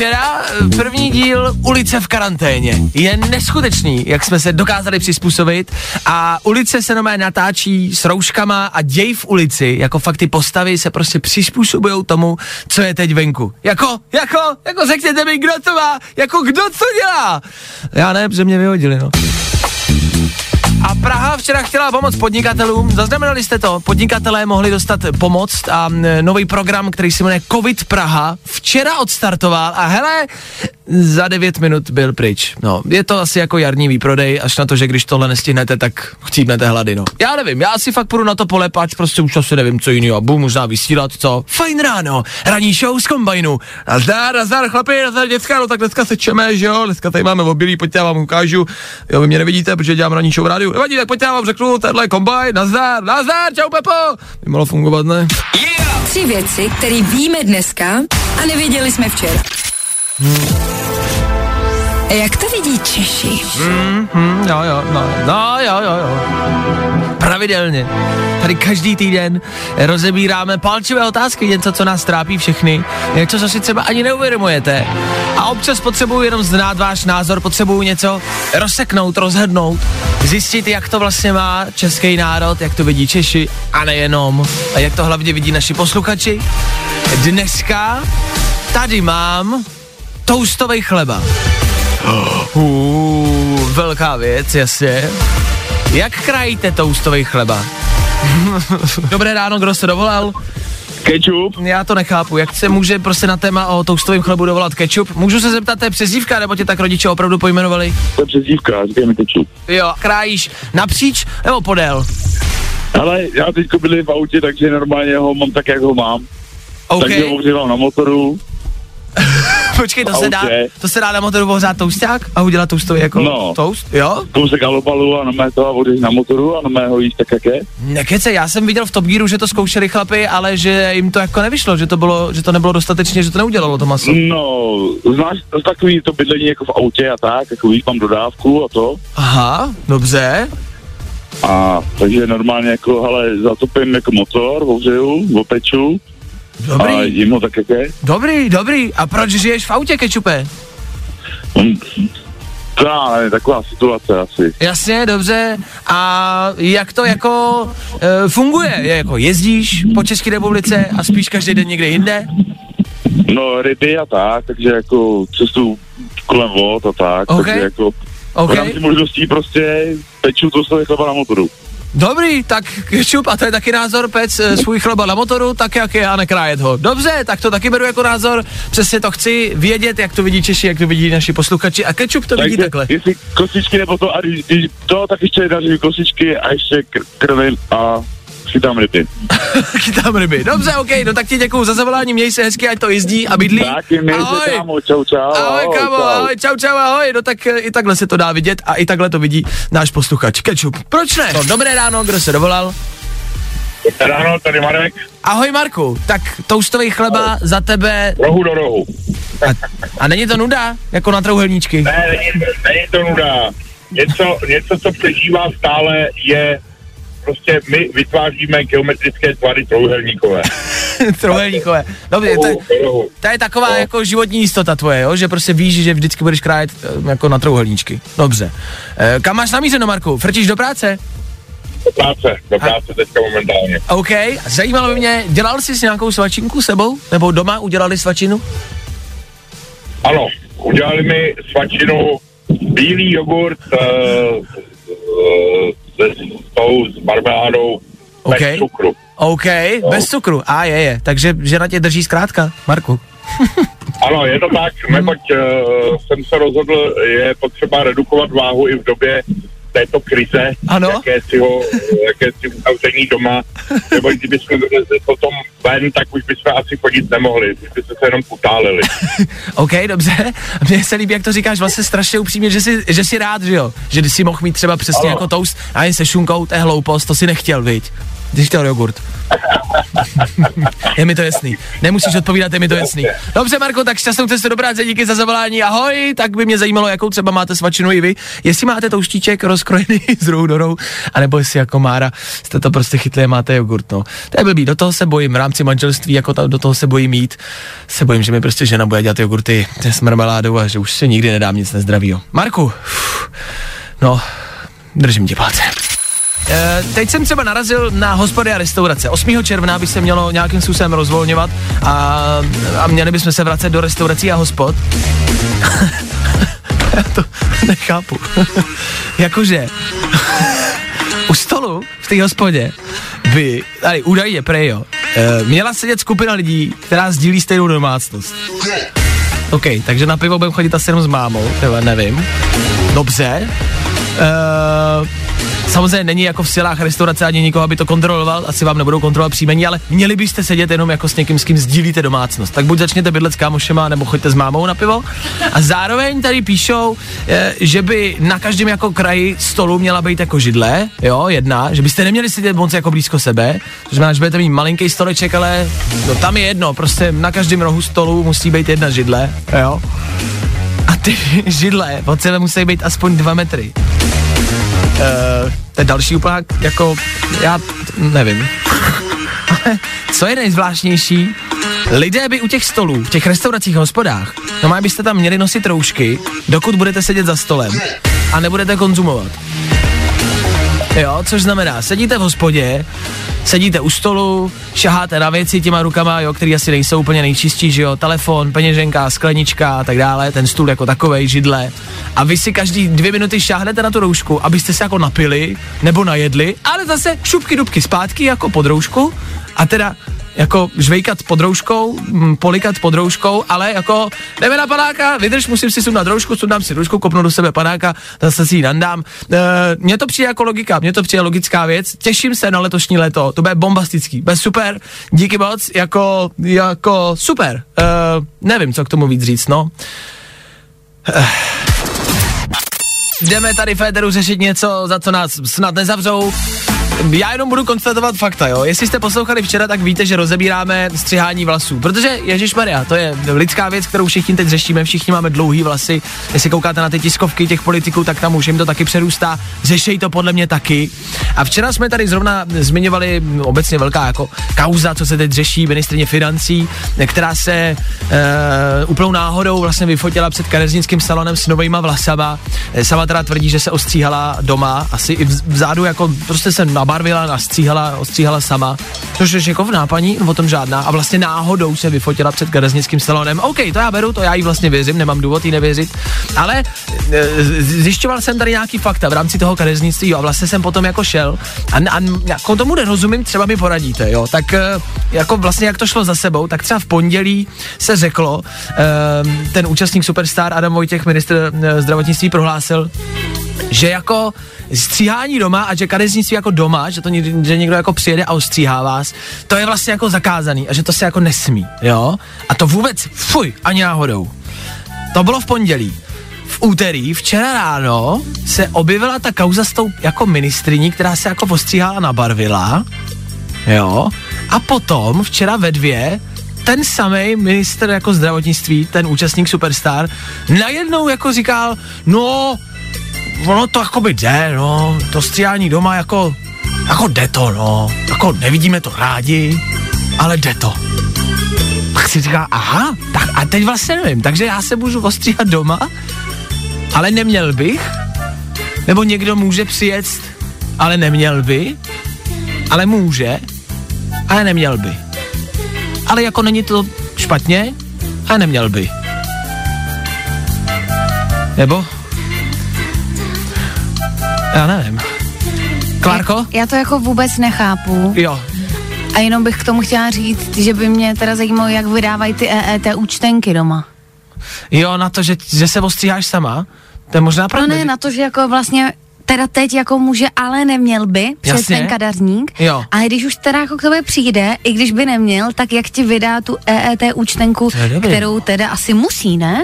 Včera eh, první díl Ulice v karanténě. Je neskutečný, jak jsme se dokázali přizpůsobit a ulice se nomé natáčí s rouškama a děj v ulici, jako fakt ty postavy se prostě přizpůsobují tomu, co je teď venku. Jako, jako, jako řekněte mi, kdo to má, jako kdo co dělá. Já ne, protože mě vyhodili, no. A Praha včera chtěla pomoct podnikatelům. Zaznamenali jste to? Podnikatelé mohli dostat pomoc a nový program, který se jmenuje COVID Praha, včera odstartoval a hele, za 9 minut byl pryč. No, je to asi jako jarní výprodej, až na to, že když tohle nestihnete, tak chcípnete hlady, no. Já nevím, já si fakt půjdu na to pole, pač prostě už asi nevím, co jiného. Budu možná vysílat, co? Fajn ráno, ranní show z kombajnu. Nazdar, nazdar, chlapi, nazdar, děcka, no tak dneska se čeme, že jo, dneska tady máme obilí, pojďte, já vám ukážu. Jo, vy mě nevidíte, protože dělám ranní show v rádiu. Nevadí, tak pojďte, já vám řeknu, tenhle je kombajn, nazdar, nazdar, čau Pepo. By mohlo fungovat, ne? Yeah! Tři věci, které víme dneska a nevěděli jsme včera. Jak to vidí Češi? Hmm, jo, jo, no, no, jo, jo, jo. Pravidelně. Tady každý týden rozebíráme palčivé otázky, něco, co nás trápí všechny, něco, co si třeba ani neuvědomujete. A občas potřebuju jenom znát váš názor, potřebuju něco rozseknout, rozhodnout, zjistit, jak to vlastně má český národ, jak to vidí Češi a nejenom. A jak to hlavně vidí naši posluchači. Dneska tady mám toustový chleba. Uh, velká věc, jasně. Jak krajíte toustový chleba? Dobré ráno, kdo se dovolal? Ketchup? Já to nechápu, jak se může prostě na téma o toustovém chlebu dovolat ketchup? Můžu se zeptat, to je přezdívka, nebo tě tak rodiče opravdu pojmenovali? To je přezdívka, říkáme ketchup. Jo, krájíš napříč nebo podél? Ale já teďko byli v autě, takže normálně ho mám tak, jak ho mám. OK, Takže ho na motoru. počkej, to se dá, to se dá na motoru ohřát tousták a udělat toustový jako No. toast? Jo? Kousek alobalu a na mé to a vody na motoru a na mé ho jíst tak, jak je. Nekece, já jsem viděl v Top Gearu, že to zkoušeli chlapi, ale že jim to jako nevyšlo, že to bylo, že to nebylo dostatečně, že to neudělalo to maso. No, znáš to takový to bydlení jako v autě a tak, jako víš, mám dodávku a to. Aha, dobře. A takže normálně jako, hele, zatopím jako motor, ohřeju, opeču Dobrý, jím ho tak, jak je. dobrý, dobrý. A proč žiješ v autě, kečupe? Hm, To já nevím, taková situace asi. Jasně, dobře. A jak to jako e, funguje? Je jako jezdíš po České republice a spíš každý den někde jinde? No, ryby a tak, takže jako cestu kolem vod a tak, OK. takže jako OK. v rámci možností prostě peču to svoje chleba na motoru. Dobrý, tak kečup, a to je taky názor, pec e, svůj chleba na motoru, tak jak je a nekrájet ho. Dobře, tak to taky beru jako názor, přesně to chci vědět, jak to vidí Češi, jak to vidí naši posluchači a kečup to vidí Takže takhle. jestli kosičky nebo to, a když, když to, tak ještě daří kosičky a ještě kr- krvím a chytám ryby. Chytám ryby. Dobře, OK, no tak ti děkuju za zavolání, měj se hezky, ať to jezdí a bydlí. Taky měj se kámo, čau čau. Ahoj, kámo, čau. ahoj, čau, čau, ahoj, no tak e, i takhle se to dá vidět a i takhle to vidí náš posluchač. Kečup, proč ne? No, dobré ráno, kdo se dovolal? Ráno, tady Marek, Ahoj Marku, tak toustový chleba za tebe rohu do rohu. a, a není to nuda, jako na trouhelníčky? Ne, není, není to nuda. Něco, něco, co přežívá stále, je prostě my vytváříme geometrické tvary trouhelníkové. Trouhelníkové. Dobře, to, to je taková jako životní jistota tvoje, jo? že prostě víš, že vždycky budeš krájet e, jako na trouhelníčky. Dobře. E, kam máš namířeno, Marku? Frčíš do práce? Do práce, do práce teďka momentálně. OK, zajímalo by mě, dělal jsi s nějakou svačinku sebou? Nebo doma udělali svačinu? Ano, udělali mi svačinu bílý jogurt uh, se, s tou s marmeládou OK. bez cukru. OK, bez cukru. A je, je. Takže žena tě drží zkrátka, Marku. Ano, je to tak, neboť uh, jsem se rozhodl, je potřeba redukovat váhu i v době této krize, Ano. jakésiho, jakési uzavření doma, nebo kdybychom vylezli potom ven, tak už bychom asi chodit nemohli, už bychom se jenom utálili. OK, dobře. Mně se líbí, jak to říkáš vlastně strašně upřímně, že jsi, že jsi rád, že jo? Že ty si mohl mít třeba přesně Ano. jako toast a jen se šunkou, to je hloupost, to si nechtěl, viď? Jsi chtěl jogurt. je mi to jasný. Nemusíš odpovídat, je mi to jasný. Dobře, Marko, tak šťastnou cestu do práce, díky za zavolání, ahoj. Tak by mě zajímalo, jakou třeba máte svačinu i vy. Jestli máte touštíček rozkrojený z rohu do rohu, anebo jestli jako Mára jste to prostě chytli a máte jogurt, no. To je blbý, do toho se bojím v rámci manželství, jako ta, do toho se bojím jít. Se bojím, že mi prostě žena bude dělat jogurty s marmeládou a že už se nikdy nedám nic nezdravýho. Marku, no, držím ti palce. E, teď jsem třeba narazil na hospody a restaurace. 8. června by se mělo nějakým způsobem rozvolňovat a, a měli bychom se vracet do restaurací a hospod. Já to nechápu. Jakože u stolu v té hospodě by, tady údajně prej jo, e, měla sedět skupina lidí, která sdílí stejnou domácnost. OK, takže na pivo budeme chodit asi jenom s mámou, nevím. Dobře. Uh, Samozřejmě není jako v silách restaurace ani nikoho, aby to kontroloval, asi vám nebudou kontrolovat příjmení, ale měli byste sedět jenom jako s někým, s kým sdílíte domácnost. Tak buď začněte bydlet s kámošema, nebo choďte s mámou na pivo. A zároveň tady píšou, eh, že by na každém jako kraji stolu měla být jako židle, jo, jedna, že byste neměli sedět moc jako blízko sebe, to znamená, že budete mít malinký stoleček, ale no, tam je jedno, prostě na každém rohu stolu musí být jedna židle, jo. A ty židle od sebe musí být aspoň dva metry. Uh, to je další úplná, jako, já nevím. Co je nejzvláštnější? Lidé by u těch stolů, v těch restauracích hospodách, no byste tam měli nosit roušky, dokud budete sedět za stolem a nebudete konzumovat. Jo, což znamená, sedíte v hospodě, sedíte u stolu, šaháte na věci těma rukama, jo, který asi nejsou úplně nejčistší, že jo, telefon, peněženka, sklenička a tak dále, ten stůl jako takovej, židle. A vy si každý dvě minuty šáhnete na tu roušku, abyste se jako napili nebo najedli, ale zase šupky dubky zpátky jako pod roušku a teda jako žvejkat pod rouškou, mm, polikat pod rouškou, ale jako jdeme na panáka, vydrž, musím si sundat roušku, sundám si roušku, kopnu do sebe panáka, zase si ji nandám. E, mně to přijde jako logika, mně to přijde logická věc, těším se na letošní léto, to bude bombastický, bude super, díky moc, jako, jako super, e, nevím, co k tomu víc říct, no. Eh. Jdeme tady Féteru řešit něco, za co nás snad nezavřou. Já jenom budu konstatovat fakta, jo. Jestli jste poslouchali včera, tak víte, že rozebíráme střihání vlasů. Protože Ježíš Maria, to je lidská věc, kterou všichni teď řešíme, všichni máme dlouhý vlasy. Jestli koukáte na ty tiskovky těch politiků, tak tam už jim to taky přerůstá. Řešej to podle mě taky. A včera jsme tady zrovna zmiňovali obecně velká jako kauza, co se teď řeší, ministrině financí, která se e, úplnou náhodou vlastně vyfotila před kadeřnickým salonem s novýma vlasama. E, sama teda tvrdí, že se ostříhala doma, asi i vz- vzadu jako prostě se nabarvila, nastříhala, ostříhala sama. Což je šikovná paní, o tom žádná. A vlastně náhodou se vyfotila před kadeřnickým salonem. OK, to já beru, to já jí vlastně věřím, nemám důvod jí nevěřit. Ale e, zjišťoval jsem tady nějaký fakta v rámci toho kadeřnictví a vlastně jsem potom jako šel a, a jako tomu nerozumím, třeba mi poradíte, jo. Tak e, jako vlastně jak to šlo za sebou, tak třeba v pondělí se řeklo, e, ten účastník Superstar Adam Vojtěch, ministr e, zdravotnictví, prohlásil, že jako stříhání doma a že kadeřnictví jako doma, že to že někdo jako přijede a ostříhá vás, to je vlastně jako zakázaný a že to se jako nesmí, jo? A to vůbec, fuj, ani náhodou. To bylo v pondělí. V úterý, včera ráno, se objevila ta kauza s tou jako ministriní, která se jako postříhala nabarvila, jo? A potom, včera ve dvě, ten samý minister jako zdravotnictví, ten účastník Superstar, najednou jako říkal, no, ono to jako by jde, no, to stříhání doma jako, jako jde to, no, jako nevidíme to rádi, ale jde to. Tak si říká, aha, tak a teď vlastně nevím, takže já se můžu ostříhat doma, ale neměl bych, nebo někdo může přijet, ale neměl by, ale může, ale neměl by. Ale jako není to špatně, ale neměl by. Nebo? Já nevím. Klárko? Já to jako vůbec nechápu. Jo. A jenom bych k tomu chtěla říct, že by mě teda zajímalo, jak vydávají ty EET účtenky doma. Jo, na to, že, že se ostříháš sama? To je možná No pravda. ne, na to, že jako vlastně teda teď jako může, ale neměl by před Jasně. ten kadeřník. Jo. A když už teda jako k tobě přijde, i když by neměl, tak jak ti vydá tu EET účtenku, kterou teda asi musí, ne?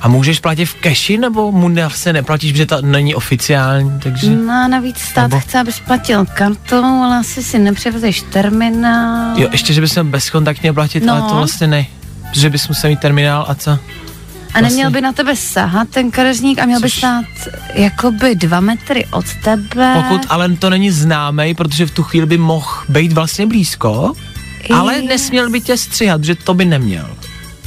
A můžeš platit v keši, nebo mu se neplatíš, protože to není oficiální, takže... No a navíc stát Nebo- chce, abys platil kartou, ale asi si nepřevezeš terminál. Jo, ještě, že bys měl bezkontaktně platit, No. ale to vlastně ne. Že bys musel mít terminál a co? A neměl vlastně- by na tebe sahat ten kadeřník a měl by Což- stát jakoby dva metry od tebe. Pokud ale to není známý, protože v tu chvíli by mohl být vlastně blízko, ale Yes. nesměl by tě stříhat, protože to by neměl.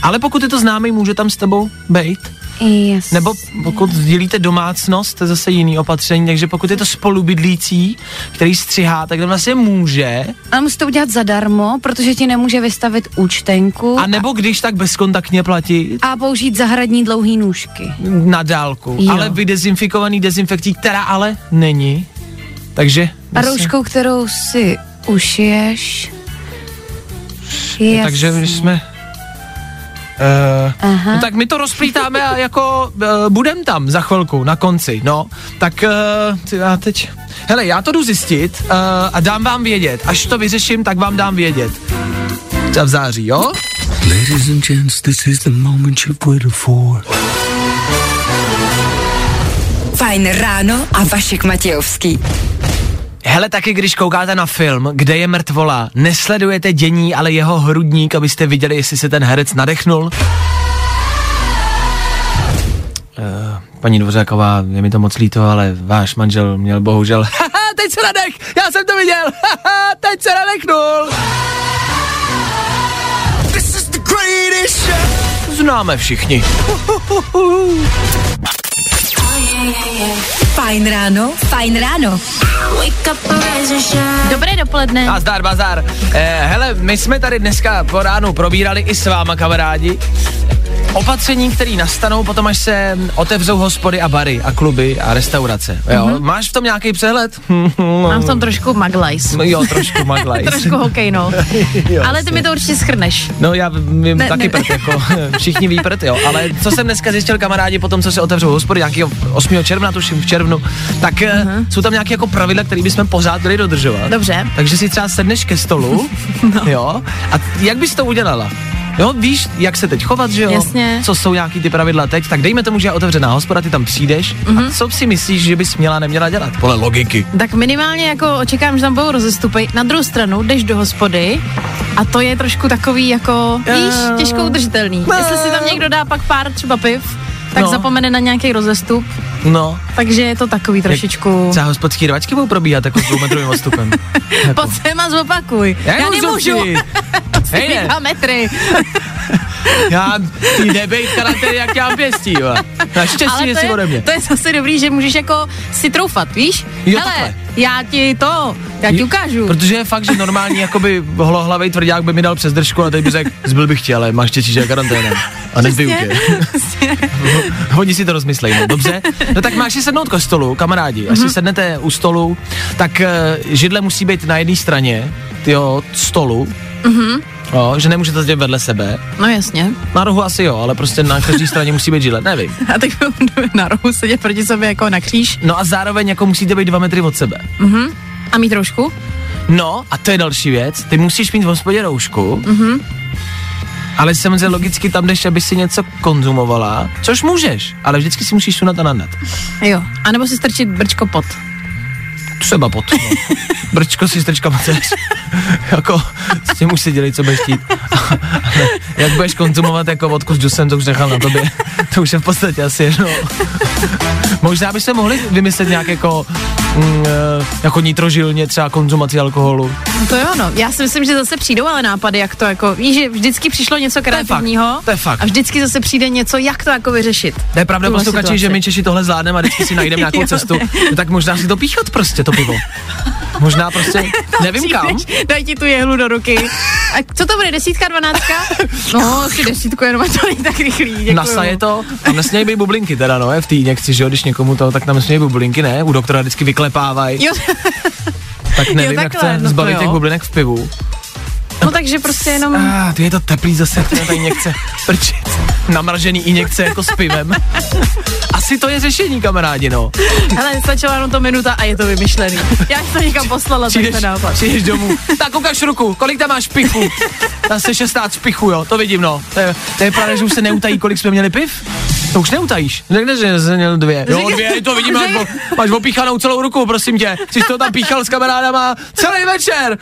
Ale pokud je to známý, může tam s tebou být. Yes. Nebo pokud sdílíte domácnost, to je zase jiný opatření, takže pokud je to spolubydlící, který střihá, tak tam vlastně může, Ale musí to udělat zadarmo, protože ti nemůže vystavit účtenku a nebo když tak bezkontaktně platit a použít zahradní dlouhý nůžky. na dálku, Jo. ale vydezinfikovaný dezinfekcí, která ale není. Takže... A vlastně- rouškou, kterou si ušiješ. Jasně. Takže když jsme... Uh, Aha. no tak my to rozplítáme a jako uh, budem tam za chvilku, na konci, no. Tak uh, ty, já teď Hele, já to jdu zjistit uh, a dám vám vědět. Až to vyřeším, tak vám dám vědět. Třeba v září, jo? Ladies and gents, this is the moment you've waited for. Fajn ráno a Vašek Matějovský. Hele, taky když koukáte na film, kde je mrtvola, nesledujete dění, ale jeho hrudník, abyste viděli, jestli se ten herec nadechnul? Uh, paní Dvořáková, je mi to moc líto, ale váš manžel měl bohužel... Haha, teď se nadech! Já jsem to viděl! Haha, teď se nadechnul! Známe všichni. Fajn ráno, fajn ráno. Dobré dopoledne. A zdar, bazar. Eh, hele, my jsme tady dneska po ránu probírali i s váma, kamarádi, opatření, které nastanou potom, až se otevřou hospody a bary a kluby a restaurace. Jo? Mm-hmm. Máš v tom nějaký přehled? Mám v tom trošku maglajs. No jo, trošku maglajs. trošku hokej, no. Jo, Ale ty mi to určitě schrneš. No já vím Ne, taky ne. prd, jako všichni ví prd, jo. Ale co jsem dneska zjistil, kamarádi, po tom, co se otevřou hospody, nějakého 8. června, tuším v červnu, tak uh-huh. jsou tam nějaké jako pravidla, které bychom pořád měli dodržovat. Dobře. Takže si třeba sedneš ke stolu, no. jo, a jak bys to udělala? Jo, víš, jak se teď chovat, že jo? Jasně. Co jsou nějaký ty pravidla teď? Tak dejme tomu, že je otevřená hospoda, ty tam přijdeš. Mhm. Uh-huh. A co si myslíš, že bys měla, neměla dělat? Podle logiky. Tak minimálně jako očekám, že tam budou rozestupy. Na druhou stranu jdeš do hospody a to je trošku takový jako, víš, Eh. těžko udržitelný. Jestli si tam někdo dá pak pár třeba piv, tak No. zapomene na nějaký rozestup, No, takže je to takový trošičku... třeba hospodský rvačky budou probíhat jako s dvoumetrovým odstupem. Pojď sem a zopakuj. Já Já nemůžu. Dva metry. Já ty nebej v karanténě, jak tě mám pěstí, jo. Naštěstí, Ale že to jsi je, ode mě. to je zase dobrý, že můžeš jako si troufat, víš? Jo, Hele, takhle. já ti to, já ti Jo, ukážu. Protože je fakt, že normální jakoby holohlavej tvrdák by mi dal přes držku a teď by řekl, zbyl bych tě, ale máš štěstí, že je karanténa. A nezbiju tě. Oni si to rozmyslej, no dobře. No tak máš si sednout ke stolu, kamarádi. Až si sednete u stolu, tak eh, židle musí být na jedné straně, tyjo, stolu. Jo, že nemůžete sedět vedle sebe. No jasně. Na rohu asi jo, ale prostě na každé straně musí být židle, nevím. A tak na rohu sedět proti sobě jako na kříž No a zároveň jako musíte být dva metry od sebe. a mít trošku. No, a to je další věc. Ty musíš mít v hospodě roušku, mm-hmm. ale samozřejmě logicky tam jdeš, aby si něco konzumovala, což můžeš, ale vždycky si musíš sunat a nadat. Jo. A nebo si strčit brčko pod. Třeba pot. No. Brčko si strčka chceš. jako, s tím už si dělej, co budeš chtít. jak budeš konzumovat jako vodku s džusem, to už nechal na tobě. to už je v podstatě asi jedno. Možná byste mohli vymyslet nějak jako, mm, eh, jako nitrožilně třeba konzumaci alkoholu. No to jo, no. Já si myslím, že zase přijdou ale nápady, jak to jako, víš, že vždycky přišlo něco je fakt, kreativního. to je fakt. A vždycky zase přijde něco, jak to jako vyřešit. To je pravda, posluchači, že my Češi tohle zvládneme a vždycky si najdeme nějakou cestu. No, tak možná si to píchat prostě, to pivo. Možná prostě, nevím kam. Daj ti tu jehlu do ruky. A co to bude, desítka, dvanáctka? No, si desítku, jenom to není tak rychlý. Děkuju. Nasaje to a nesmějí být bublinky teda, no, je v té injekci, že jo, když někomu to, tak tam nesmějí být bublinky, ne? U doktora vždycky vyklepávají, Jo, tak nevím, jak takhle, se no to zbavit těch jo. bublinek v pivu. No takže prostě jenom... Ah, ty je to teplý zase, která ta injekce, prčit. Namražený injekce jako s pivem. Asi to je řešení, kamarádi, no. Hele, stačila jenom to minuta a je to vymyšlený. Já jsem to někam poslala, tak Přijdeš, to nápad. přijdeš domů, tak ukaž ruku, kolik tam máš pichu? Zase 16 pichu, jo, to vidím, no. To je, to je pravda, že už se neutají, kolik jsme měli piv? To už neutajíš. Řekneš, že jsi měl dvě. Jo, dvě, to vidím, máš, máš opíchanou celou ruku, prosím tě. Jsi to tam píchal s kamarádama celý večer.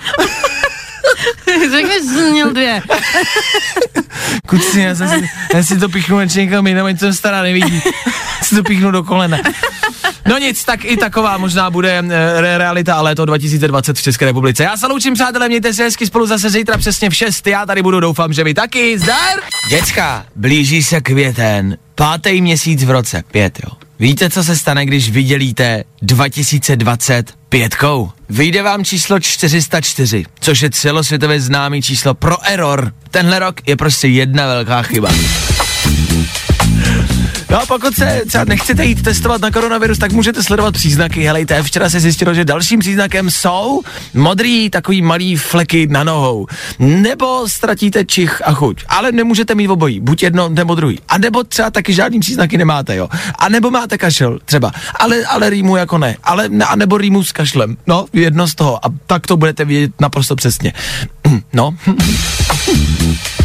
Řekneš, že jsi měl dvě. Kuci, já, jsem si, já si to píchnu radši někam jinam, ať jsem stará nevidí. si to píchnu do kolena. No nic, tak i taková možná bude e, re- realita a léto 2020 v České republice. Já se loučím, přátelé, mějte se hezky spolu zase zítra přesně v 6. Já tady budu, doufám, že vy taky. Zdar! Děcka, blíží se květen, pátý měsíc v roce, pět jo. Víte, co se stane, když vydělíte 2020 pětkou? Vyjde vám číslo 404, což je celosvětově známý číslo pro error. Tenhle rok je prostě jedna velká chyba. No a pokud se třeba nechcete jít testovat na koronavirus, tak můžete sledovat příznaky. Helejte, včera se zjistilo, že dalším příznakem jsou modrý takový malý fleky na nohou. Nebo ztratíte čich a chuť. Ale nemůžete mít obojí, buď jedno nebo druhý. A nebo třeba taky žádný příznaky nemáte, jo. A nebo máte kašel, třeba. Ale, ale rýmu jako ne. Ale, a nebo rýmu s kašlem. No, jedno z toho. A tak to budete vědět naprosto přesně. No.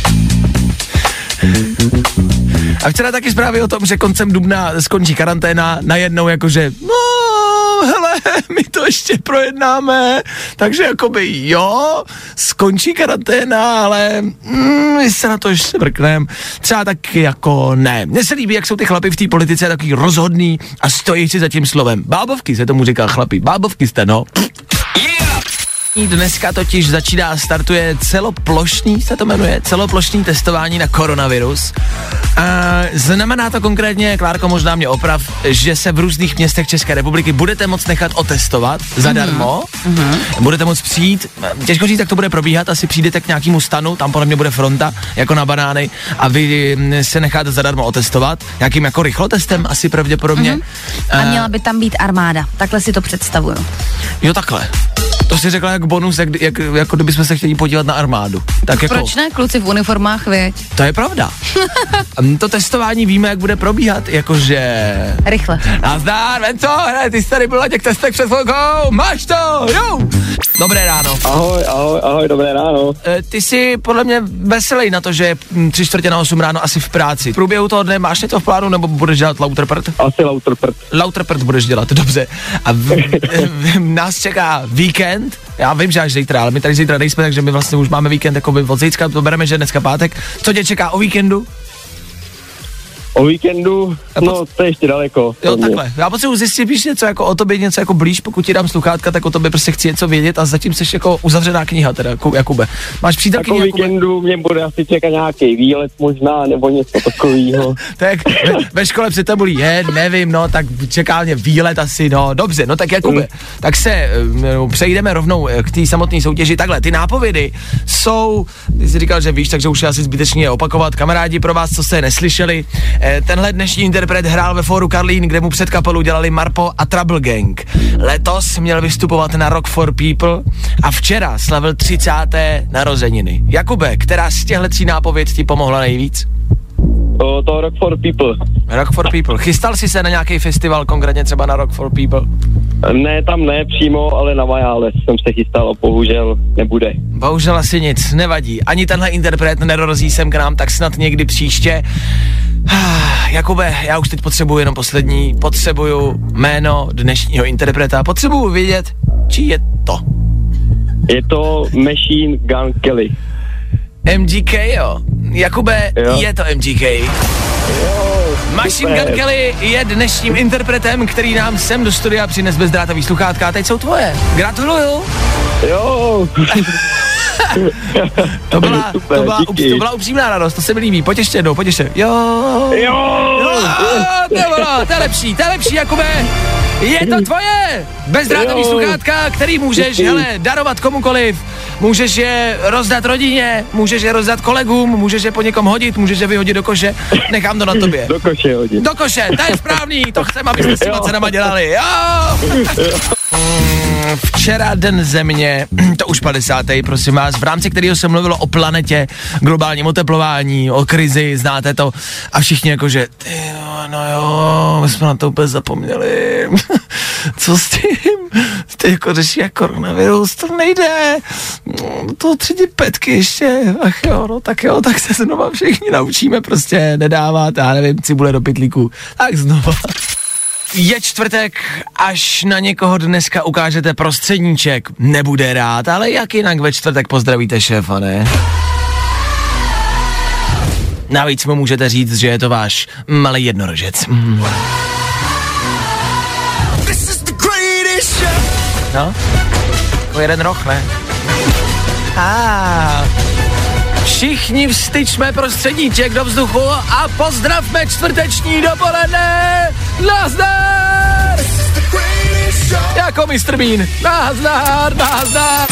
A včera taky zprávy o tom, že koncem dubna skončí karanténa, najednou jakože, no, hele, my to ještě projednáme, takže jakoby jo, skončí karanténa, ale mm, my se na to ještě vrkneme. Třeba taky jako ne. Mně se líbí, jak jsou ty chlapy v té politice takový rozhodný a stojí si za tím slovem. Bábovky se tomu říká chlapi, bábovky jste, no. Dneska totiž začíná, startuje celoplošný, se to jmenuje, celoplošný testování na koronavirus. A znamená to konkrétně, Klárko možná mě oprav, že se v různých městech České republiky budete moct nechat otestovat zadarmo. Mm-hmm. Budete moct přijít, těžko říct, jak to bude probíhat, asi přijdete k nějakému stanu, tam podle mě bude fronta, jako na banány, a vy mm, se necháte zadarmo otestovat, nějakým jako rychlotestem asi pravděpodobně. Mm-hmm. A měla by tam být armáda, takhle si to představuju. Jo, takhle. To si řekla jak bonus, jak, jak, jako kdybychom se chtěli podívat na armádu. Tak jako, Proč ne, kluci v uniformách, věď? To je pravda. A to testování víme, jak bude probíhat, jakože... Rychle. Nazdar, Venco, hele, ty jsi tady byl na těch testech před chvilkou, máš to, jo! Dobré ráno. Ahoj, ahoj, ahoj, dobré ráno. E, ty jsi podle mě veselý na to, že je mm, tři čtvrtě na 8 ráno asi v práci. V průběhu toho dne máš něco v plánu, nebo budeš dělat lauterprt? Asi lauterprt. Lauterprt budeš dělat, dobře. A v, v, nás čeká víkend, já vím, že až zítra, ale my tady zítra nejsme, takže my vlastně už máme víkend jako od zítřka, to bereme, že dneska pátek. Co tě čeká o víkendu? O víkendu, no to je ještě daleko. Jo, takhle. Já potřebuji zjistit víš něco jako o tobě, něco jako blíž, pokud ti dám sluchátka, tak o tobě prostě chci něco vědět a zatím jsi jako uzavřená kniha, teda Jakube. Máš přítelkyni Jako víkendu mě bude asi čekat nějaký výlet možná, nebo něco takového. tak ve, ve škole před tabulí je, nevím, no, tak čeká mě výlet asi, no, dobře, no tak Jakube, Mm. tak se eh, přejdeme rovnou eh, k té samotné soutěži. Takhle, ty nápovědy jsou, ty jsi říkal, že víš, takže už je asi zbytečně opakovat. Kamarádi, pro vás, co jste neslyšeli, tenhle dnešní interpret hrál ve fóru Karlín, kde mu před kapelu dělali Marpo a Trouble Gang. Letos měl vystupovat na Rock for People a včera slavil 30. narozeniny. Jakube, která z těchto nápověd ti pomohla nejvíc? To, to Rock for People. Rock for People. Chystal jsi se na nějaký festival, konkrétně třeba na Rock for People? Ne, tam ne přímo, ale na Majále jsem se chystal a bohužel nebude. Bohužel asi nic, nevadí. Ani tenhle interpret nedorazí sem k nám, tak snad někdy příště. Jakube, já už teď potřebuji jenom poslední. Potřebuju jméno dnešního interpreta. Potřebuju vědět, či je to. Je to Machine Gun Kelly. MGK, jo. Jakube, Jo. je to MGK. Machine super. Gun Kelly je dnešním interpretem, který nám sem do studia přines bezdrátový sluchátka. A teď jsou tvoje. Gratuluju. Jo, To byla, Super, to byla, díky. to byla upřímná radost, to se mi líbí. Pojď ještě jednou, pojď ještě. Jo. jo, Jo, to je to je lepší, to je lepší, Jakube. Je to tvoje bezdrátový Jo. sluchátka, který můžeš, hele, darovat komukoliv. Můžeš je rozdat rodině, můžeš je rozdat kolegům, můžeš je po někom hodit, můžeš je vyhodit do koše. Nechám to na tobě. do koše hodit. Do koše, to je správný, to chceme, abyste s těma Jo. cenama dělali. Jo! Mm, Včera den země, to už 50. prosím vás, v rámci kterého se mluvilo o planetě, globálním oteplování, o krizi, znáte to, a všichni jakože, ty jo, no jo, my jsme na to úplně zapomněli, co s tím, ty jako řeší jak koronavirus, to nejde, to třetí petky ještě, ach jo, no tak jo, tak se znova všichni naučíme prostě nedávat, já nevím, cibule do pytlíku, tak znova. Je čtvrtek, až na někoho dneska ukážete prostředníček. Nebude rád, ale jak jinak ve čtvrtek pozdravíte šéfa, ne? Navíc mu můžete říct, že je to váš malý jednorožec. Mm. No, jako jeden roh, ne? A všichni vstyčme prostředníček do vzduchu a pozdravme čtvrteční dopoledne. Nazdar! Jako Mr. Bean. Nazdar, nazdar.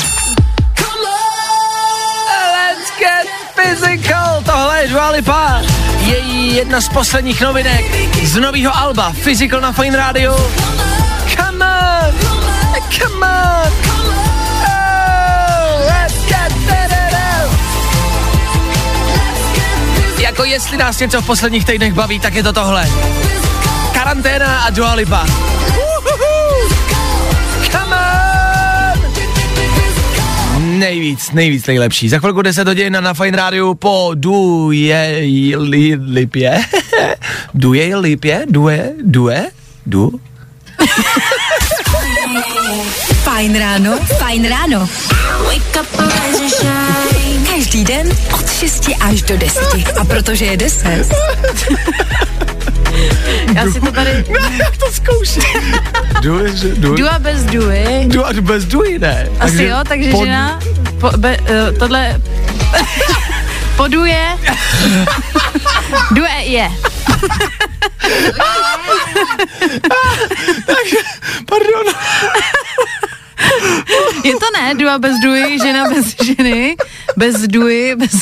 Let's get physical. Tohle je Dua Lipa. její jedna z posledních novinek z nového alba Physical na Fine Radio. Come on, come on. Jako jestli nás něco v posledních týdnech baví, tak je to tohle. Karanténa a Dua Lipa. Uhuhu. Come on. Nejvíc, nejvíc nejlepší. Za chvilku 10 hodin na Fine Radio po Duje li, Lipě. Duje Lipě? Due? Due? Du? Fajn ráno, fajn ráno. Wake up and rise and shine. Každý den od 6 až do 10. A protože je 10, Já si to tady... Jak to zkouším? Due, že? Due? Dua bez duy. Du, bez Dui, ne? Asi jo, takže pod- žena, po, be, uh, tohle poduje, due je. Pardon. Je to ne, dua bez duji, žena bez ženy, bez duji, bez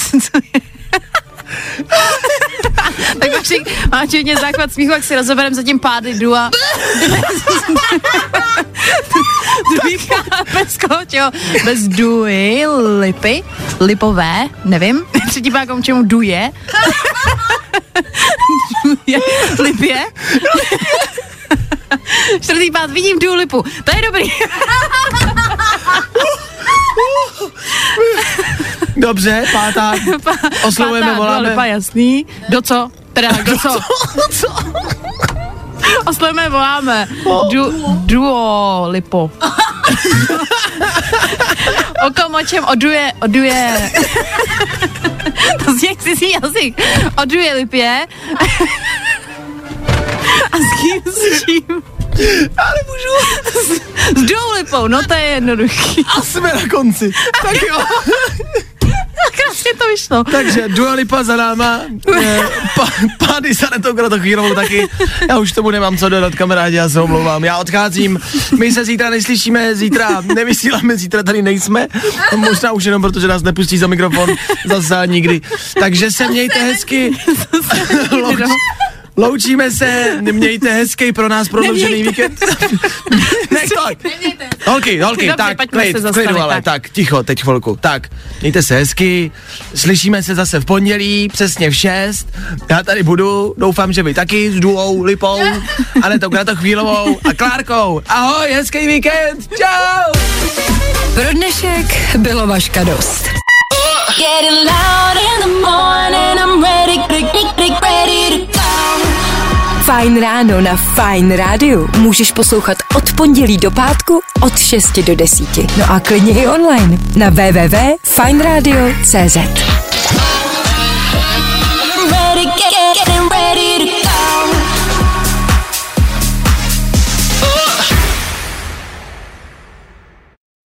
tak máš, hodně záchvat smíchu, jak si rozoberem zatím pády dua. Druhýka bez kočo, bez duji, lipy, lipové, nevím. Třetí pákom čemu duje. duje, lipě. Čtvrtý pád, vidím du lipu. To je dobrý. Dobře, pátá. Oslovujeme, Pátá, voláme. Dua Lipa, jasný. Do co? Teda, do co? Oslovujeme, voláme. Du, duo lipo. o kom, o čem, o duje, o duje. to zní jak si jazyk. O duje lipě. A s kým, s čím? Já nemůžu. S duou lipou, no to je jednoduchý. A jsme na konci. Tak jo. Krásně to vyšlo. Takže Dua Lipa za náma, eh, pa, pády za kratochvílovou taky. Já už tomu nemám co dodat, kamarádi, já se omlouvám. Já odcházím, my se zítra neslyšíme, zítra nevysíláme, zítra tady nejsme. Možná už jenom protože nás nepustí za mikrofon zase nikdy. Takže se mějte hezky. Louč, loučíme se, mějte hezký pro nás prodloužený víkend. ne, tak. Holky, holky, Dobře, tak, klid, se zastavit, klidu, ale tak. tak, ticho, teď chvilku. Tak, mějte se hezky, slyšíme se zase v pondělí, přesně v 6. Já tady budu, doufám, že vy taky s Duou, Lipou, ale tou Kratochvílovou a Klárkou. Ahoj, hezký víkend, čau! pro dnešek bylo vaška dost. Getting loud in the morning. I'm ready, ready, ready, ready to go. Fajn ráno na Fajn rádiu můžeš poslouchat od pondělí do pátku od 6 do 10. No a klidně i online na www.fajnradio.cz.